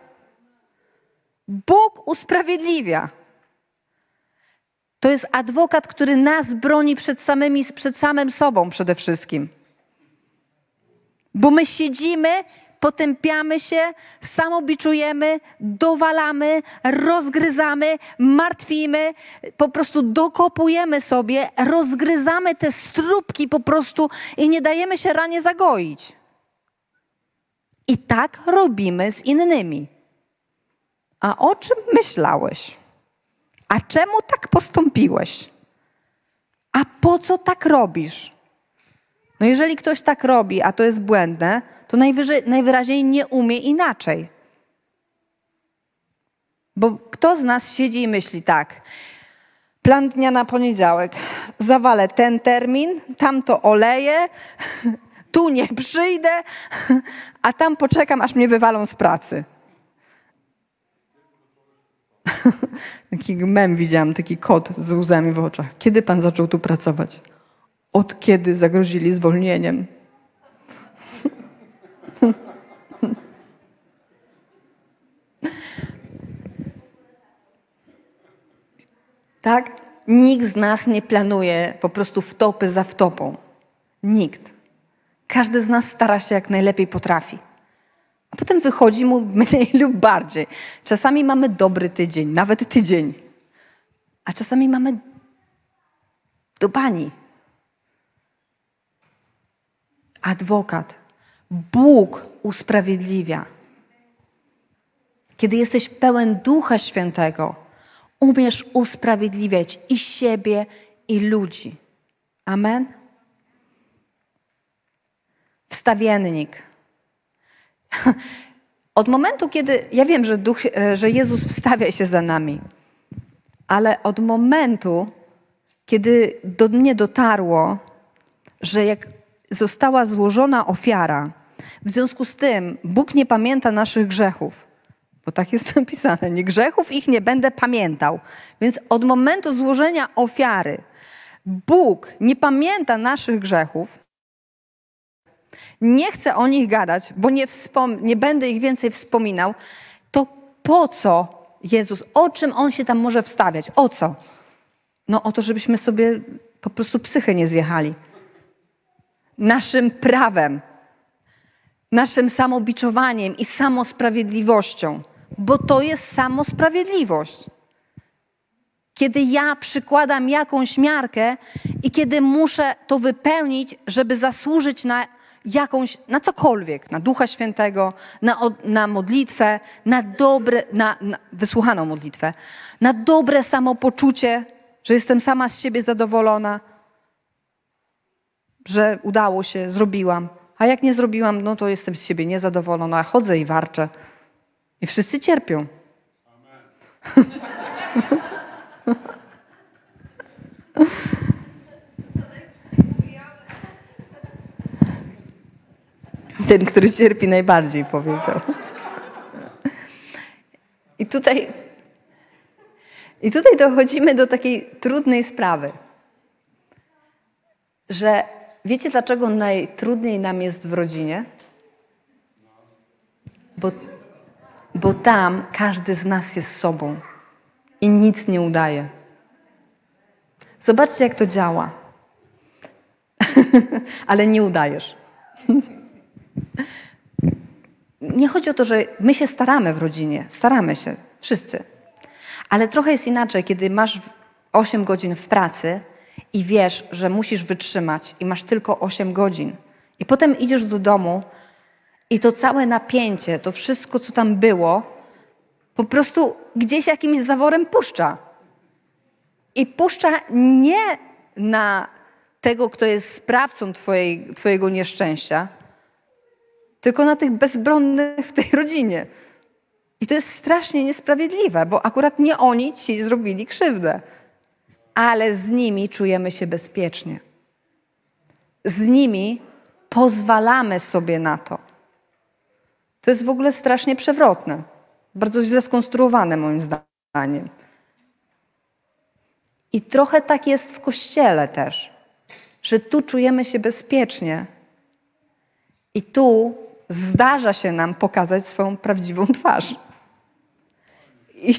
Bóg usprawiedliwia. To jest adwokat, który nas broni przed, samymi, przed samym sobą przede wszystkim. Bo my siedzimy, potępiamy się, samobiczujemy, dowalamy, rozgryzamy, martwimy, po prostu dokopujemy sobie, rozgryzamy te stróbki po prostu i nie dajemy się ranie zagoić. I tak robimy z innymi. A o czym myślałeś? A czemu tak postąpiłeś? A po co tak robisz? No jeżeli ktoś tak robi, a to jest błędne, to najwyraźniej nie umie inaczej. Bo kto z nas siedzi i myśli tak, plan dnia na poniedziałek, zawalę ten termin, tam to oleję, tu nie przyjdę, a tam poczekam, aż mnie wywalą z pracy. Taki mem widziałam, taki kot z łzami w oczach. Kiedy pan zaczął tu pracować? Od kiedy zagrozili zwolnieniem? Tak? Nikt z nas nie planuje po prostu wtopy za wtopą. Nikt. Każdy z nas stara się jak najlepiej potrafi. A potem wychodzi mu mniej lub bardziej. Czasami mamy dobry tydzień, nawet tydzień. A czasami mamy do bani. Adwokat. Bóg usprawiedliwia. Kiedy jesteś pełen Ducha Świętego, umiesz usprawiedliwiać i siebie, i ludzi. Amen? Wstawiennik. Od momentu, kiedy ja wiem, że, Duch, e, że Jezus wstawia się za nami, ale od momentu, kiedy do mnie dotarło, że jak została złożona ofiara, w związku z tym Bóg nie pamięta naszych grzechów, bo tak jest napisane, nie grzechów ich nie będę pamiętał. Więc od momentu złożenia ofiary Bóg nie pamięta naszych grzechów, nie chcę o nich gadać, bo nie, nie będę ich więcej wspominał, to po co Jezus, o czym On się tam może wstawiać? O co? No o to, żebyśmy sobie po prostu psychę nie zjechali. Naszym prawem, naszym samobiczowaniem i samosprawiedliwością, bo to jest samosprawiedliwość. Kiedy ja przykładam jakąś miarkę i kiedy muszę to wypełnić, żeby zasłużyć na jakąś, na cokolwiek, na Ducha Świętego, na, na modlitwę, na dobre, na, na wysłuchaną modlitwę, na dobre samopoczucie, że jestem sama z siebie zadowolona, że udało się, zrobiłam. A jak nie zrobiłam, no to jestem z siebie niezadowolona, chodzę i warczę. I wszyscy cierpią. Ten, który cierpi najbardziej, powiedział. I tutaj, I tutaj dochodzimy do takiej trudnej sprawy, że wiecie, dlaczego najtrudniej nam jest w rodzinie? Bo, bo tam każdy z nas jest sobą i nic nie udaje. Zobaczcie, jak to działa. Ale nie udajesz. Nie chodzi o to, że my się staramy w rodzinie, staramy się, wszyscy. Ale trochę jest inaczej, kiedy masz 8 godzin w pracy i wiesz, że musisz wytrzymać i masz tylko 8 godzin. I potem idziesz do domu i to całe napięcie, to wszystko, co tam było, po prostu gdzieś jakimś zaworem puszcza. I puszcza nie na tego, kto jest sprawcą twojej, twojego nieszczęścia, tylko na tych bezbronnych w tej rodzinie. I to jest strasznie niesprawiedliwe, bo akurat nie oni ci zrobili krzywdę, ale z nimi czujemy się bezpiecznie. Z nimi pozwalamy sobie na to. To jest w ogóle strasznie przewrotne. Bardzo źle skonstruowane, moim zdaniem. I trochę tak jest w kościele też, że tu czujemy się bezpiecznie. I tu zdarza się nam pokazać swoją prawdziwą twarz. I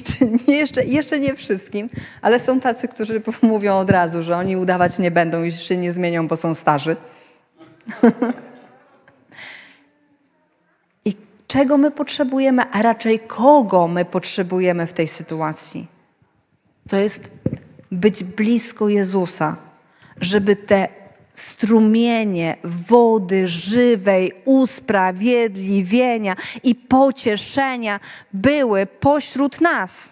nie, jeszcze, jeszcze nie wszystkim, ale są tacy, którzy mówią od razu, że oni udawać nie będą i się nie zmienią, bo są starzy. czego my potrzebujemy, a raczej kogo my potrzebujemy w tej sytuacji. To jest być blisko Jezusa, żeby te strumienie wody żywej, usprawiedliwienia i pocieszenia były pośród nas.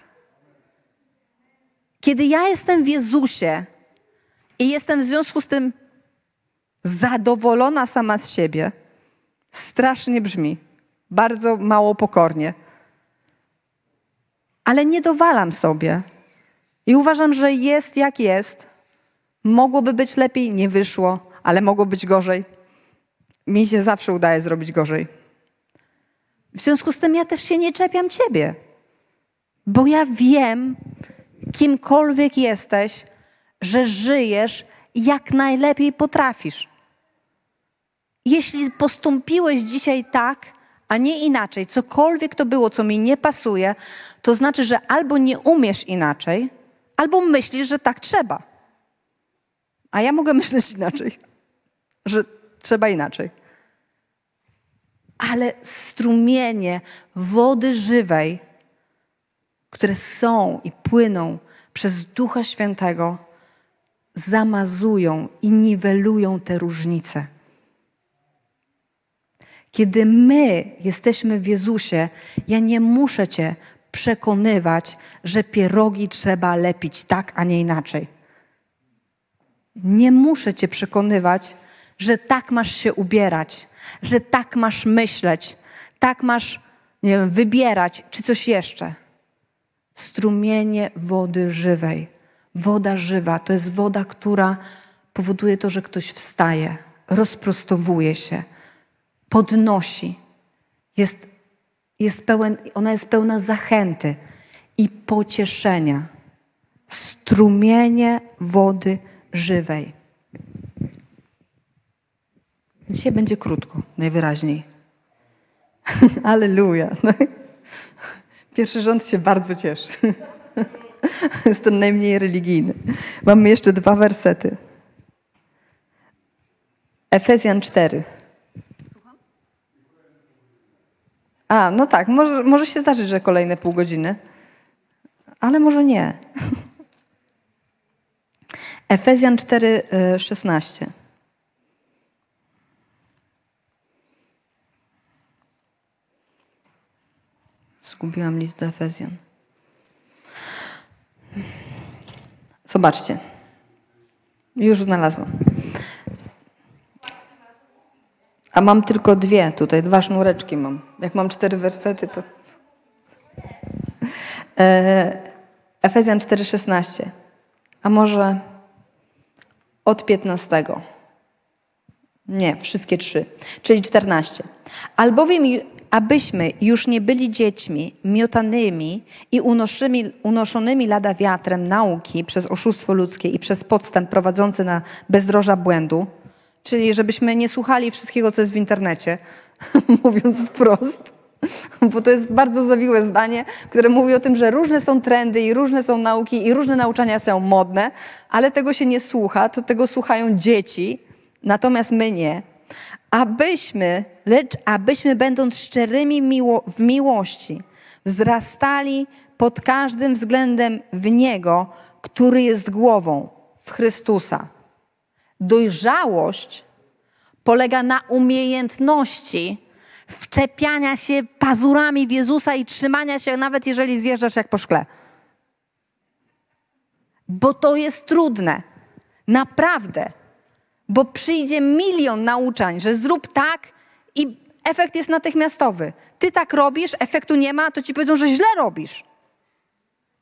Kiedy ja jestem w Jezusie i jestem w związku z tym zadowolona sama z siebie, strasznie brzmi, bardzo mało pokornie, ale nie dowalam sobie i uważam, że jest jak jest. Mogłoby być lepiej, nie wyszło, ale mogło być gorzej. Mi się zawsze udaje zrobić gorzej. W związku z tym ja też się nie czepiam ciebie, bo ja wiem, kimkolwiek jesteś, że żyjesz jak najlepiej potrafisz. Jeśli postąpiłeś dzisiaj tak, a nie inaczej, cokolwiek to było, co mi nie pasuje, to znaczy, że albo nie umiesz inaczej, albo myślisz, że tak trzeba. A ja mogę myśleć inaczej, że trzeba inaczej. Ale strumienie wody żywej, które są i płyną przez Ducha Świętego, zamazują i niwelują te różnice. Kiedy my jesteśmy w Jezusie, ja nie muszę Cię przekonywać, że pierogi trzeba lepić tak, a nie inaczej. Nie muszę Cię przekonywać, że tak masz się ubierać, że tak masz myśleć, tak masz, nie wiem, wybierać, czy coś jeszcze. Strumienie wody żywej. Woda żywa to jest woda, która powoduje to, że ktoś wstaje, rozprostowuje się, podnosi. Jest, jest pełen, ona jest pełna zachęty i pocieszenia. Strumienie wody żywej. Dzisiaj będzie krótko, najwyraźniej. Aleluja. Pierwszy rząd się bardzo cieszy. Jest ten najmniej religijny. Mamy jeszcze dwa wersety. Efezjan 4. A, no tak, może, może się zdarzyć, że kolejne pół godziny, ale może nie. Efezjan 4, 16. Zgubiłam list do Efezjan. Zobaczcie. Już znalazłam. A mam tylko dwie tutaj, dwa sznureczki mam. Jak mam cztery wersety, to. E, Efezjan 4,16. A może od 15. Nie, wszystkie trzy, czyli 14. Albowiem, abyśmy już nie byli dziećmi miotanymi i unoszymi, unoszonymi lada wiatrem nauki przez oszustwo ludzkie i przez podstęp prowadzący na bezdroża błędu, czyli żebyśmy nie słuchali wszystkiego, co jest w internecie, mówiąc wprost, bo to jest bardzo zawiłe zdanie, które mówi o tym, że różne są trendy i różne są nauki i różne nauczania są modne, ale tego się nie słucha, to tego słuchają dzieci, natomiast my nie. Abyśmy, lecz abyśmy będąc szczerymi miło, w miłości, wzrastali pod każdym względem w Niego, który jest głową, w Chrystusa. Dojrzałość polega na umiejętności wczepiania się pazurami w Jezusa i trzymania się, nawet jeżeli zjeżdżasz jak po szkle. Bo to jest trudne. Naprawdę. Bo przyjdzie milion nauczań, że zrób tak i efekt jest natychmiastowy. Ty tak robisz, efektu nie ma, to ci powiedzą, że źle robisz.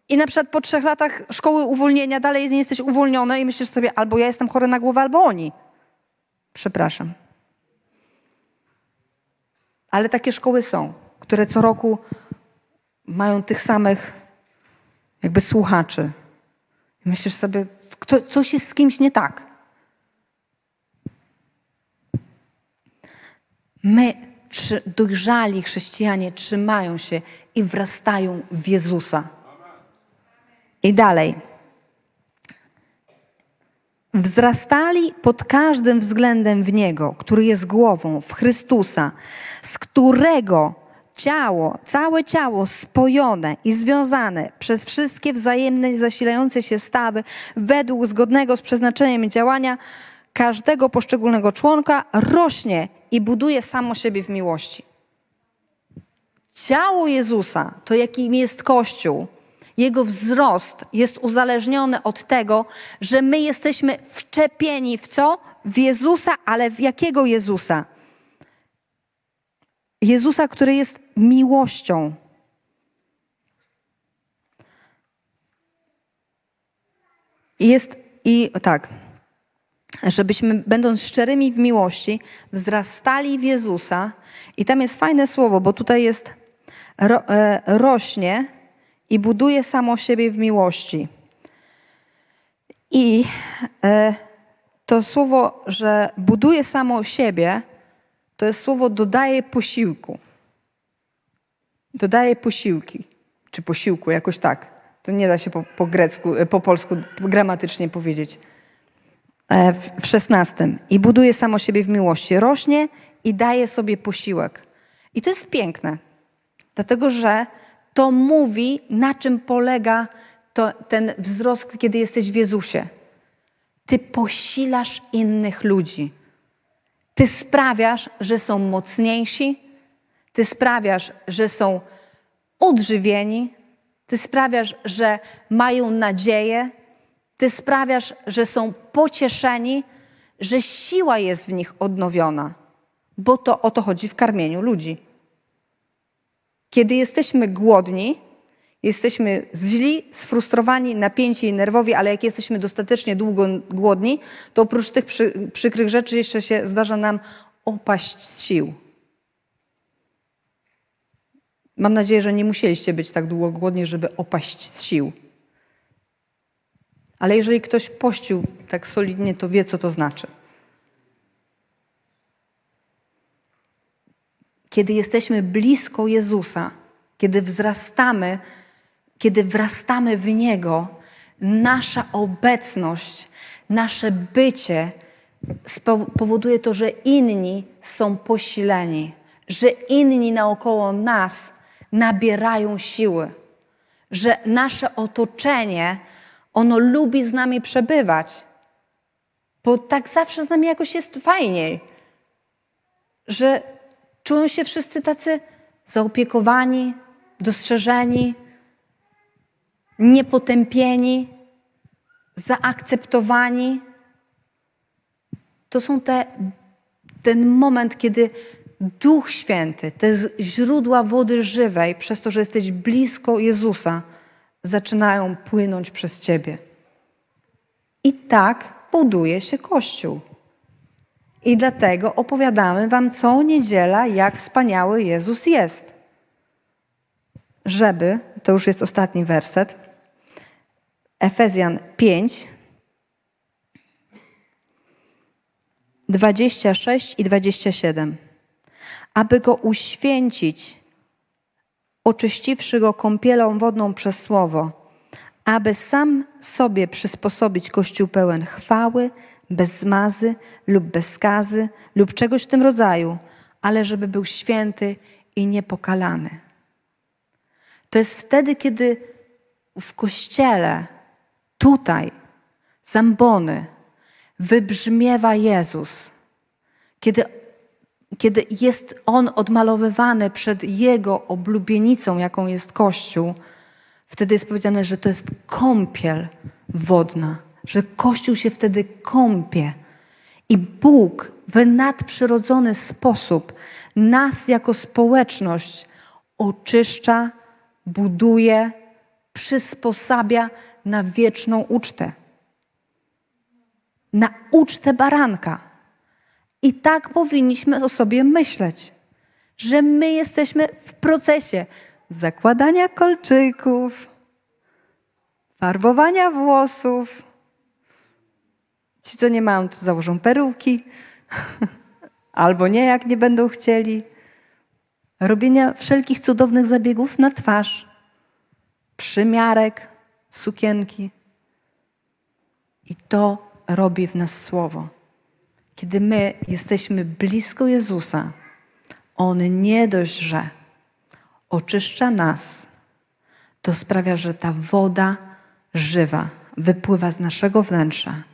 I na przykład po trzech latach szkoły uwolnienia dalej nie jesteś uwolniony i myślisz sobie, albo ja jestem chory na głowę, albo oni. Przepraszam. Ale takie szkoły są, które co roku mają tych samych jakby słuchaczy. I myślisz sobie, kto, coś jest z kimś nie tak. My, dojrzali chrześcijanie, trzymają się i wrastają w Jezusa. I dalej. Wzrastali pod każdym względem w Niego, który jest głową, w Chrystusa, z którego Ciało, całe ciało spojone i związane przez wszystkie wzajemne zasilające się stawy według zgodnego z przeznaczeniem działania każdego poszczególnego członka rośnie i buduje samo siebie w miłości. Ciało Jezusa, to jakim jest Kościół, jego wzrost jest uzależniony od tego, że my jesteśmy wczepieni w co? W Jezusa, ale w jakiego Jezusa? Jezusa, który jest miłością. Jest i tak, żebyśmy, będąc szczerymi w miłości, wzrastali w Jezusa. I tam jest fajne słowo, bo tutaj jest ro, e, rośnie i buduje samo siebie w miłości. I e, to słowo, że buduje samo siebie, to jest słowo dodaje posiłku. Dodaje posiłki, czy posiłku, jakoś tak. To nie da się po, po grecku, e, po polsku gramatycznie powiedzieć. E, W, w szesnastym. I buduje samo siebie w miłości. Rośnie i daje sobie posiłek. I to jest piękne, dlatego że to mówi, na czym polega to, ten wzrost, kiedy jesteś w Jezusie. Ty posilasz innych ludzi. Ty sprawiasz, że są mocniejsi, ty sprawiasz, że są odżywieni, ty sprawiasz, że mają nadzieję, ty sprawiasz, że są pocieszeni, że siła jest w nich odnowiona, bo to o to chodzi w karmieniu ludzi. Kiedy jesteśmy głodni, jesteśmy źli, sfrustrowani, napięci i nerwowi, ale jak jesteśmy dostatecznie długo głodni, to oprócz tych przy, przykrych rzeczy jeszcze się zdarza nam opaść z sił. Mam nadzieję, że nie musieliście być tak długo głodni, żeby opaść z sił. Ale jeżeli ktoś pościł tak solidnie, to wie, co to znaczy. Kiedy jesteśmy blisko Jezusa, kiedy wzrastamy, kiedy wrastamy w Niego, nasza obecność, nasze bycie powoduje to, że inni są posileni, że inni naokoło nas nabierają siły, że nasze otoczenie, ono lubi z nami przebywać, bo tak zawsze z nami jakoś jest fajniej, że czują się wszyscy tacy zaopiekowani, dostrzeżeni, niepotępieni, zaakceptowani. To są te, ten moment, kiedy Duch Święty, te źródła wody żywej, przez to, że jesteś blisko Jezusa, zaczynają płynąć przez Ciebie. I tak buduje się Kościół. I dlatego opowiadamy Wam co niedziela, jak wspaniały Jezus jest. Żeby, to już jest ostatni werset, Efezjan 5, 26 i 27. Aby go uświęcić, oczyściwszy go kąpielą wodną przez słowo, aby sam sobie przysposobić Kościół pełen chwały, bez zmazy lub bez skazy lub czegoś w tym rodzaju, ale żeby był święty i niepokalany. To jest wtedy, kiedy w kościele, tutaj, zambony, wybrzmiewa Jezus. Kiedy, kiedy jest On odmalowywany przed Jego oblubienicą, jaką jest Kościół, wtedy jest powiedziane, że to jest kąpiel wodna, że Kościół się wtedy kąpie. I Bóg w nadprzyrodzony sposób nas jako społeczność oczyszcza, buduje, przysposabia na wieczną ucztę. Na ucztę baranka. I tak powinniśmy o sobie myśleć, że my jesteśmy w procesie zakładania kolczyków, farbowania włosów. Ci, co nie mają, to założą peruki, albo nie, jak nie będą chcieli. Robienia wszelkich cudownych zabiegów na twarz, przymiarek, sukienki. I to robi w nas Słowo. Kiedy my jesteśmy blisko Jezusa, On nie dość, że oczyszcza nas, to sprawia, że ta woda żywa wypływa z naszego wnętrza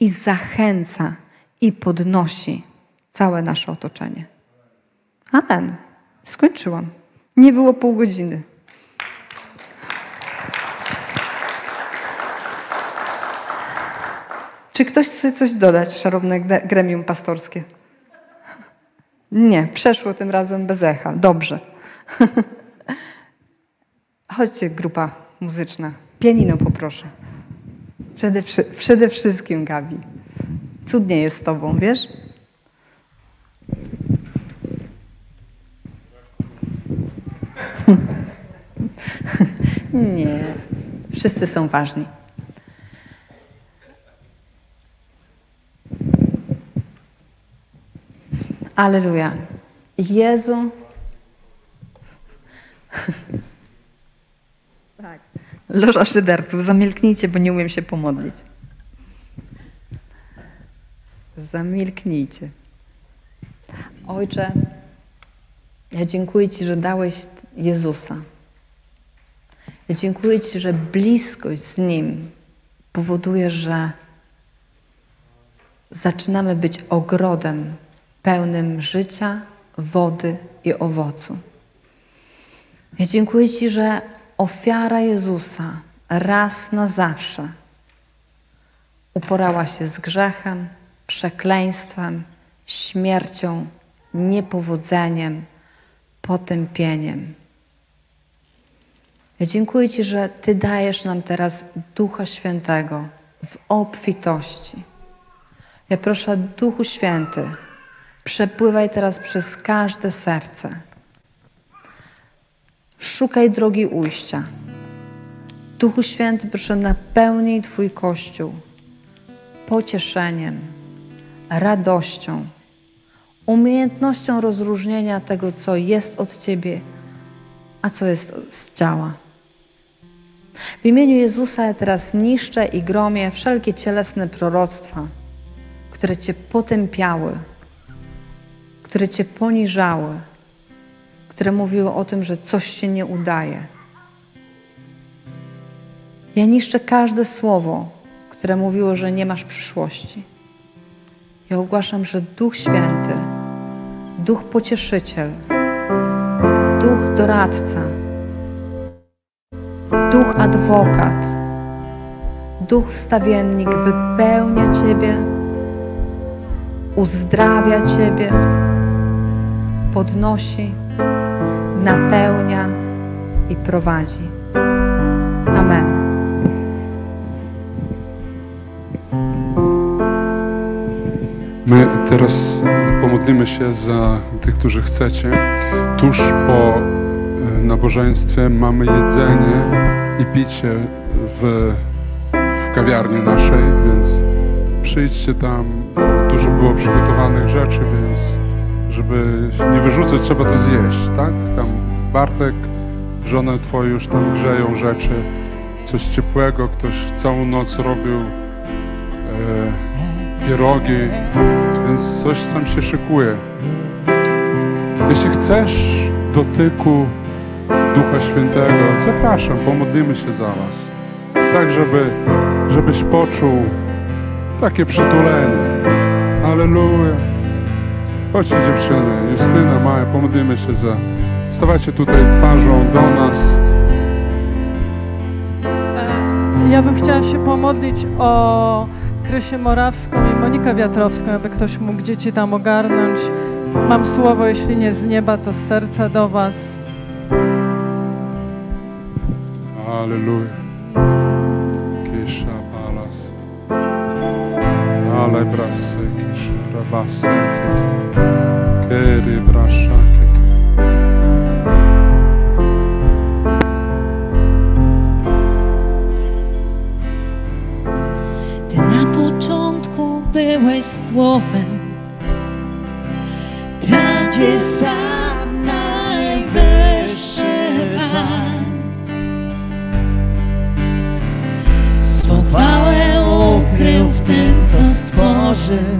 i zachęca i podnosi całe nasze otoczenie. Amen. Skończyłam. Nie było pół godziny. Czy ktoś chce coś dodać, szarobne gre- gremium pastorskie? Nie, przeszło tym razem bez echa. Dobrze. Chodźcie, grupa muzyczna. Pianino poproszę. Przede, przede wszystkim, Gabi. Cudnie jest z tobą, wiesz? Nie. Wszyscy są ważni. Aleluja. Jezu. Loża szyderców, zamilknijcie, bo nie umiem się pomodlić. Zamilknijcie. Ojcze, ja dziękuję Ci, że dałeś Jezusa. Ja dziękuję Ci, że bliskość z Nim powoduje, że zaczynamy być ogrodem pełnym życia, wody i owocu. Ja dziękuję Ci, że ofiara Jezusa raz na zawsze uporała się z grzechem, przekleństwem, śmiercią, niepowodzeniem, potępieniem. Ja dziękuję Ci, że Ty dajesz nam teraz Ducha Świętego w obfitości. Ja proszę, Duchu Święty, przepływaj teraz przez każde serce. Szukaj drogi ujścia. Duchu Święty, proszę, napełnij Twój Kościół pocieszeniem, radością, umiejętnością rozróżnienia tego, co jest od Ciebie, a co jest z ciała. W imieniu Jezusa ja teraz niszczę i gromię wszelkie cielesne proroctwa, które Cię potępiały, które Cię poniżały, które mówiły o tym, że coś się nie udaje. Ja niszczę każde słowo, które mówiło, że nie masz przyszłości. Ja ogłaszam, że Duch Święty, Duch Pocieszyciel, Duch Doradca, Duch Adwokat, Duch Wstawiennik wypełnia Ciebie, uzdrawia Ciebie, podnosi, napełnia i prowadzi. Amen. My teraz e, pomodlimy się za tych, którzy chcecie. Tuż po e, nabożeństwie mamy jedzenie i picie w, w kawiarni naszej, więc przyjdźcie tam. Dużo było przygotowanych rzeczy, więc żeby nie wyrzucać, trzeba to zjeść, tak? Tam Bartek, żonę twoją już tam grzeją rzeczy, coś ciepłego, ktoś całą noc robił e, pierogi, więc coś tam się szykuje. Jeśli chcesz dotyku Ducha Świętego, zapraszam, pomodlimy się za Was. Tak, żeby, żebyś poczuł takie przytulenie. Aleluja. Chodźcie dziewczyny, Justyna, Maja, pomodlimy się za... Stawajcie tutaj twarzą do nas. E, Ja bym chciała się pomodlić o Krysię Morawską i Monikę Wiatrowską, aby ktoś mógł dzieci tam ogarnąć. Mam słowo, jeśli nie z nieba, to z serca do Was. Aleluja. Kisha balas. Ale brasy, kisha rabasy. Keri słowem, tam gdzie sam najwyższy Pan swą chwałę ukrył w tym, co stworzył,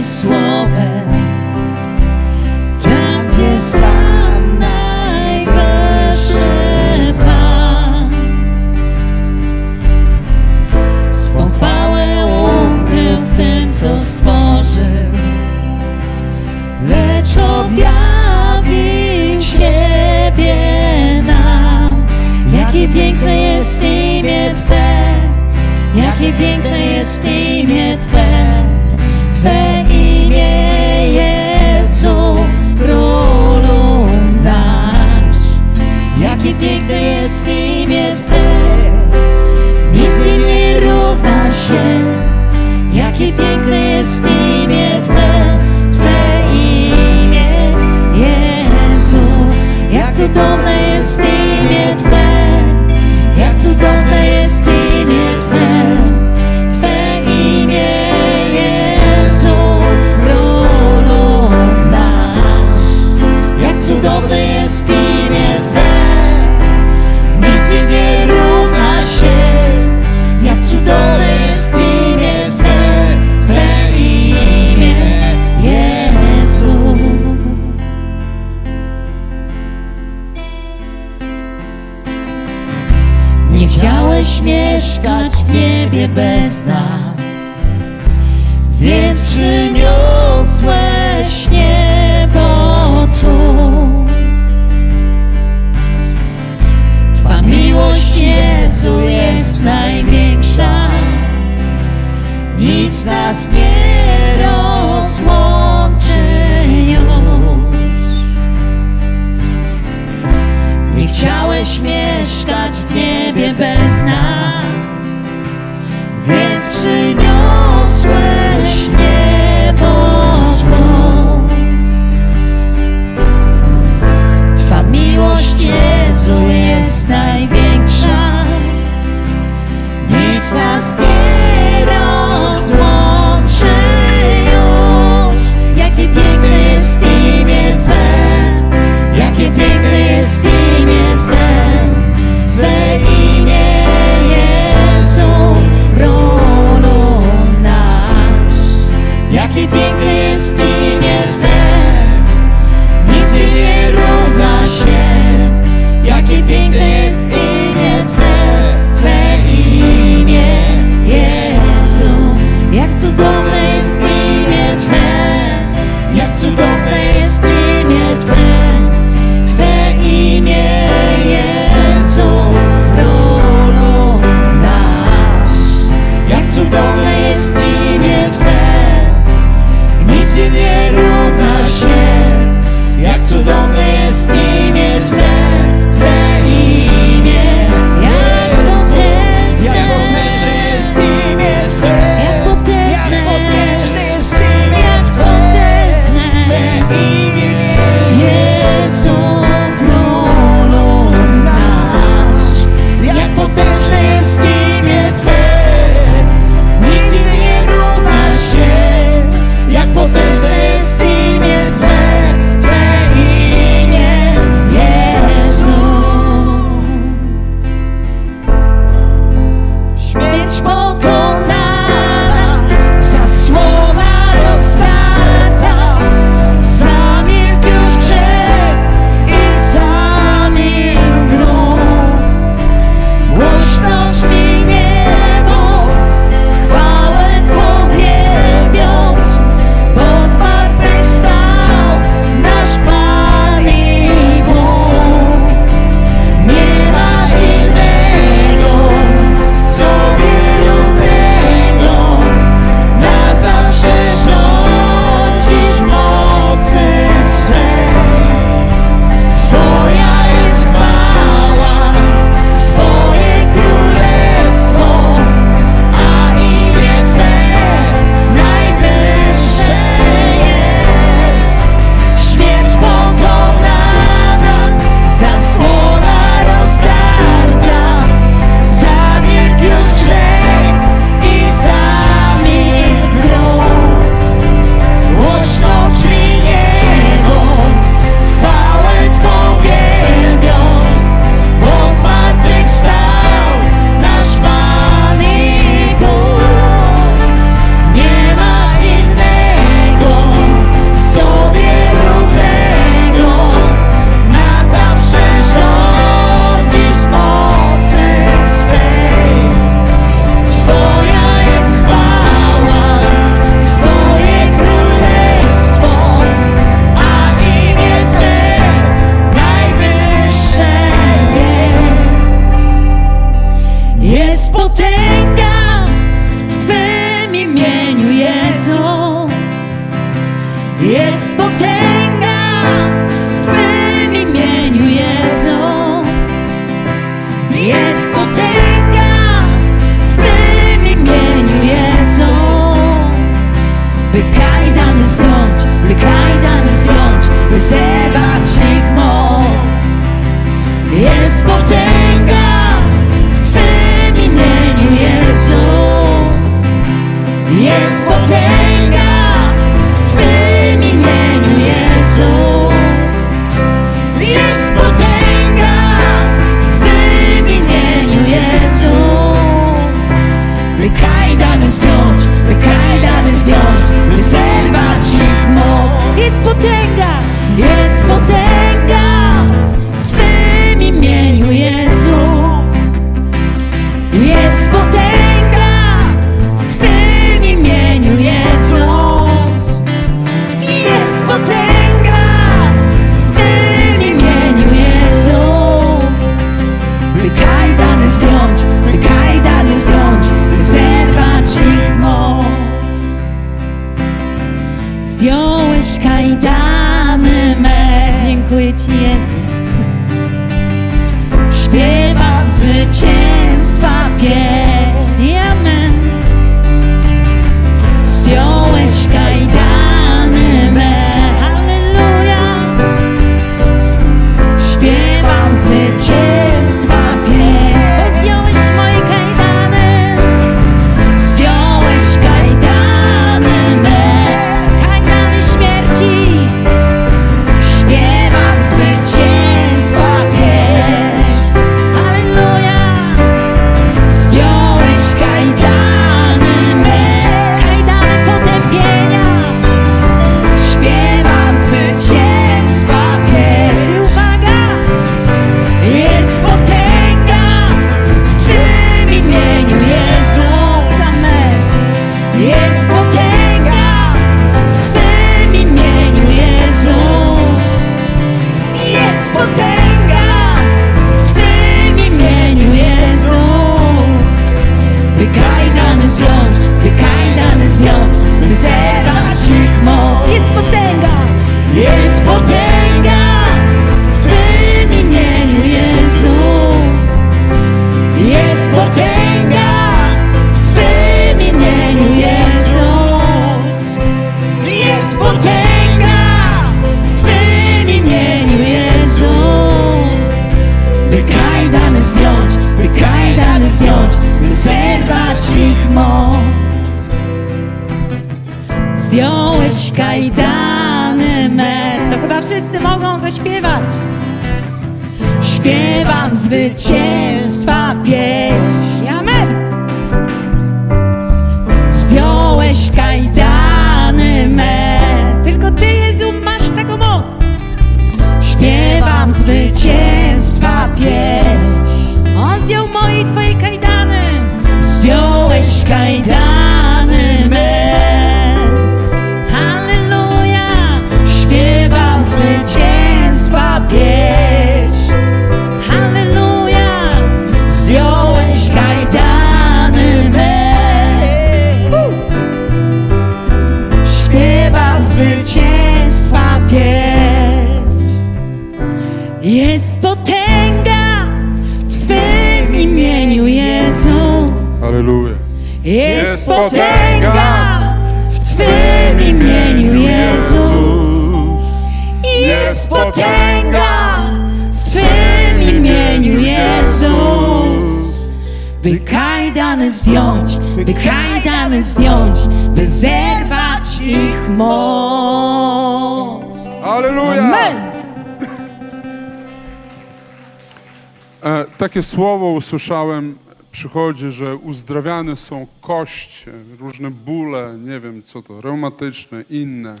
słowo usłyszałem, przychodzi, że uzdrawiane są koście, różne bóle, nie wiem co to, reumatyczne, inne,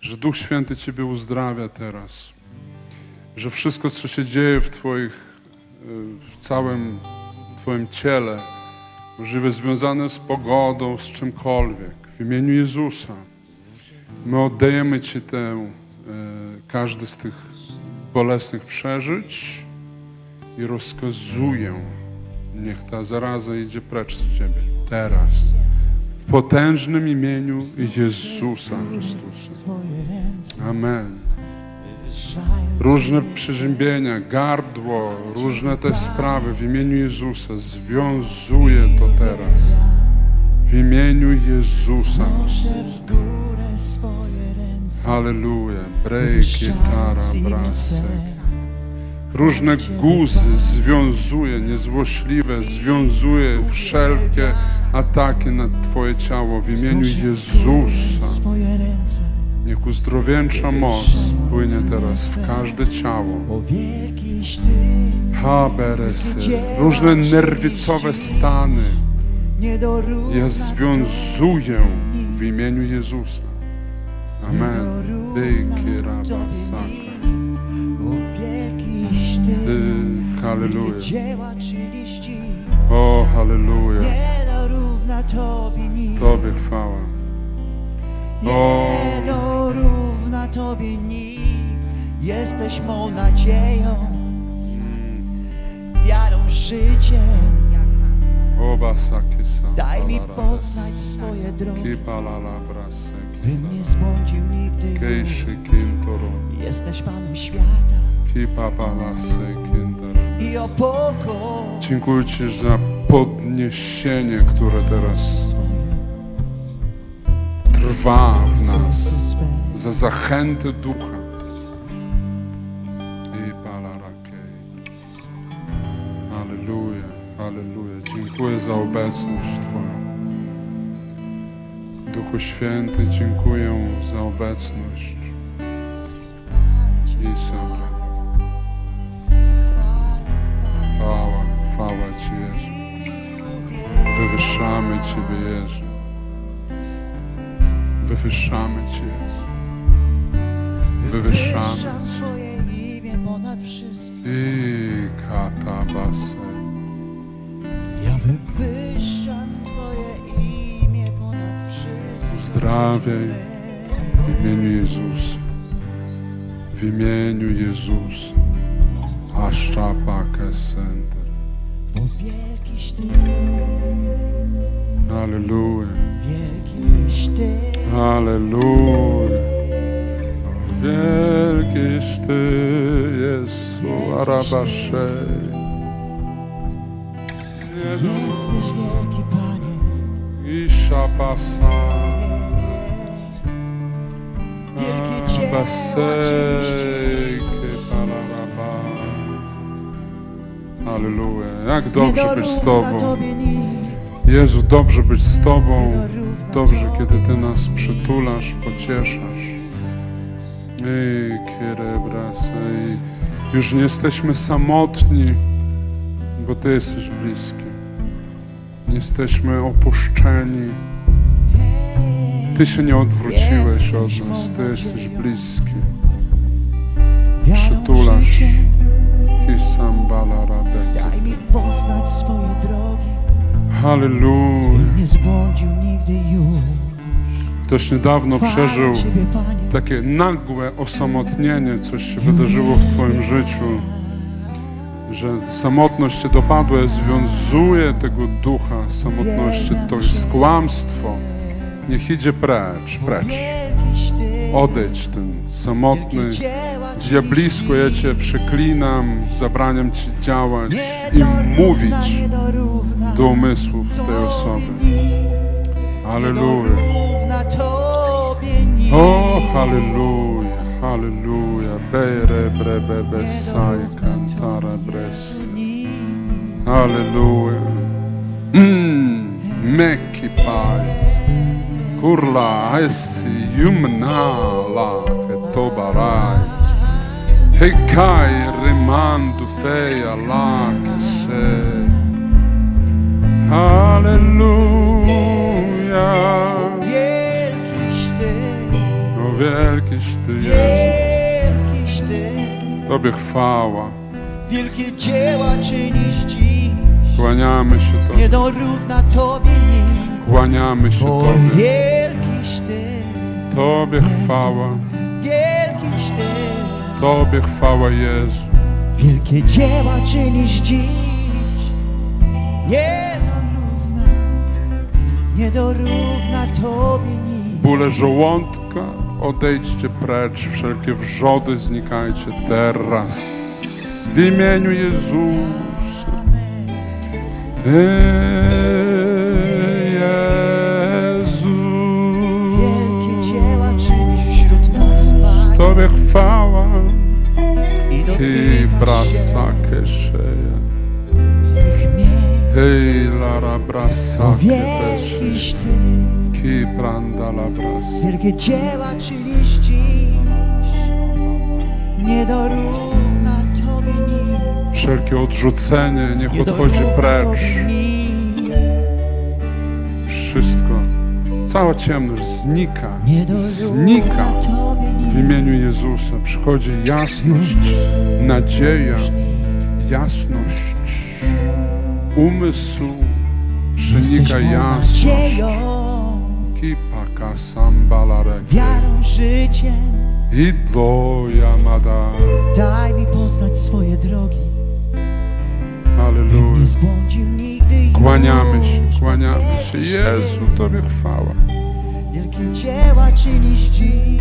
że Duch Święty Ciebie uzdrawia teraz, że wszystko, co się dzieje w Twoich, y, w całym Twoim ciele, możliwe związane z pogodą, z czymkolwiek, w imieniu Jezusa, my oddajemy Ci tę, y, każdy z tych bolesnych przeżyć, i rozkazuję, niech ta zaraza idzie precz z Ciebie. Teraz. W potężnym imieniu Jezusa Chrystusa. Amen. Różne przeziębienia, gardło, różne te sprawy w imieniu Jezusa związuję to teraz. W imieniu Jezusa. Halleluja. Break, gitara, brasek różne guzy związuje, niezłośliwe, związuje wszelkie ataki na Twoje ciało w imieniu Jezusa. Niech uzdrowieńcza moc płynie teraz w każde ciało. Haberesy, różne nerwicowe stany. Ja związuję w imieniu Jezusa. Amen. Rabasaka. Halleluja. O, halleluja. Tobie chwała. O, nie dorówna Tobie nikt. Jesteś mą nadzieją, wiarą, życiem. Daj mi poznać swoje drogi, braseki. bym nie zbłądził nigdy. Jesteś Panem świata. I o pokój Dziękuję Ci za podniesienie, które teraz trwa w nas. Za zachętę ducha. Halleluja, halleluja. Dziękuję za obecność Twoją. Duchu Święty, dziękuję za obecność. I sobie. Chwała, Ci Jezu. Wywyższamy Ciebie Jezu. Wywyższamy Cię Jezu. Wywyższamy Wywyższam Cię. Twoje imię ponad wszystko. I katabasy. Ja wywyższam Twoje imię ponad wszystko. Uzdrawiaj w imieniu Jezusa. W imieniu Jezusa. Aszczapake Center. Ty, Halleluja. wielkiś Ty, Halleluja. O, Wielkiś Ty, Jezu, Arabaszej. jesteś wielki Panie. I Szapasa. Wielkie dzieła Halleluja. Jak dobrze być z Tobą. Jezu, dobrze być z Tobą. Dobrze, kiedy Ty nas przytulasz, pocieszasz. Ej, kierebrasa. Już nie jesteśmy samotni, bo Ty jesteś bliski. Nie jesteśmy opuszczeni. Ty się nie odwróciłeś od nas. Ty jesteś bliski. Przytulasz. Daj mi poznać swoje drogi, Halleluja. bym nie zbłądził nigdy już. Ktoś niedawno przeżył takie nagłe osamotnienie, coś się wydarzyło w Twoim życiu, że samotność Cię dopadła, związuje tego ducha samotności, to jest kłamstwo. Niech idzie precz, precz. Odejdź ten samotny, diablisku, ja Cię przeklinam, zabraniam Ci działać i mówić do umysłów tej osoby. Nikt. O, halleluja, halleluja. Bere, bre, be, be, sai, cantara, bres. Halleluja. Mm, meki pai. Kurla, esi, yumna, la, hetobarai. Hekai, remandu, feia, la, que se. Halleluja. Wielkiś Ty, O wielkiś Ty Jezu, wielkiś Ty, Tobie chwała. wielkie dzieła czynisz dziś. Kłaniamy się Tobie, Niedorówna Tobie nikt, kłaniamy się bo Tobie. wielkiś Ty, Tobie chwała, wielkiś Ty. Tobie chwała Jezu. Wielkie dzieła czynisz dziś. Niedorówna, niedorówna Tobie nikt. Bóle żołądka, odejdźcie precz, wszelkie wrzody znikajcie teraz. W imieniu Jezusa. Ej, Tobie chwała. I Ki dotykasz się sake szeja. Tych miejsc Hej, lara beszy. Ty Ki pranda la bras. Wielkie dzieła czynisz dziś Nie dorówna Tobie nic Wszelkie odrzucenie niech Nie odchodzi precz. Wszystko, cała ciemność znika, znika. W imieniu Jezusa przychodzi jasność, nadzieja, jasność. Umysł przenika jasność. Kipaka sambalarek. Wiarą, życiem Idlo yamada. Daj mi poznać swoje drogi Bym Halleluja. nie zbłądził nigdy już Kłaniamy się, kłaniamy się. Jezu, Tobie chwała. Wielkie dzieła czynisz dziś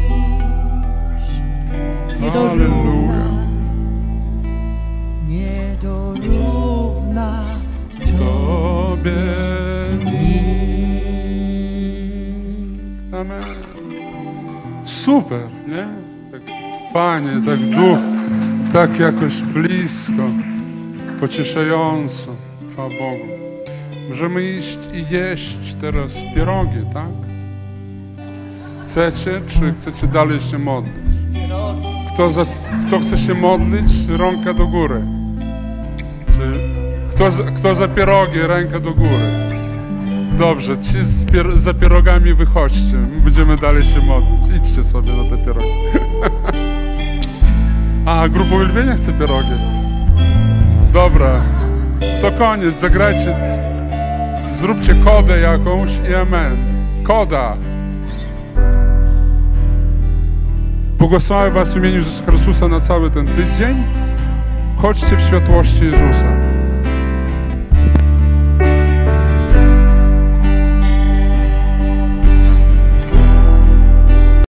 Nie dorówna. Nie dorówna to Tobie nikt. Amen. Super, nie? Tak fajnie, tak duch, tak jakoś blisko, pocieszająco. Chwała Bogu. Możemy iść i jeść teraz pierogi, tak? Chcecie, czy chcecie dalej się modlić? Kto, za, kto chce się modlić, rąka do góry. Kto, kto za pierogi, ręka do góry. Dobrze, ci z pier, za pierogami wychodźcie. My będziemy dalej się modlić. Idźcie sobie na te pierogi. A, grupa uwielbienia chce pierogi. Dobra, to koniec, zagrajcie. Zróbcie kodę jakąś i amen. Koda. Błogosławię Was w imieniu Jezusa Chrystusa na cały ten tydzień. Chodźcie w światłości Jezusa.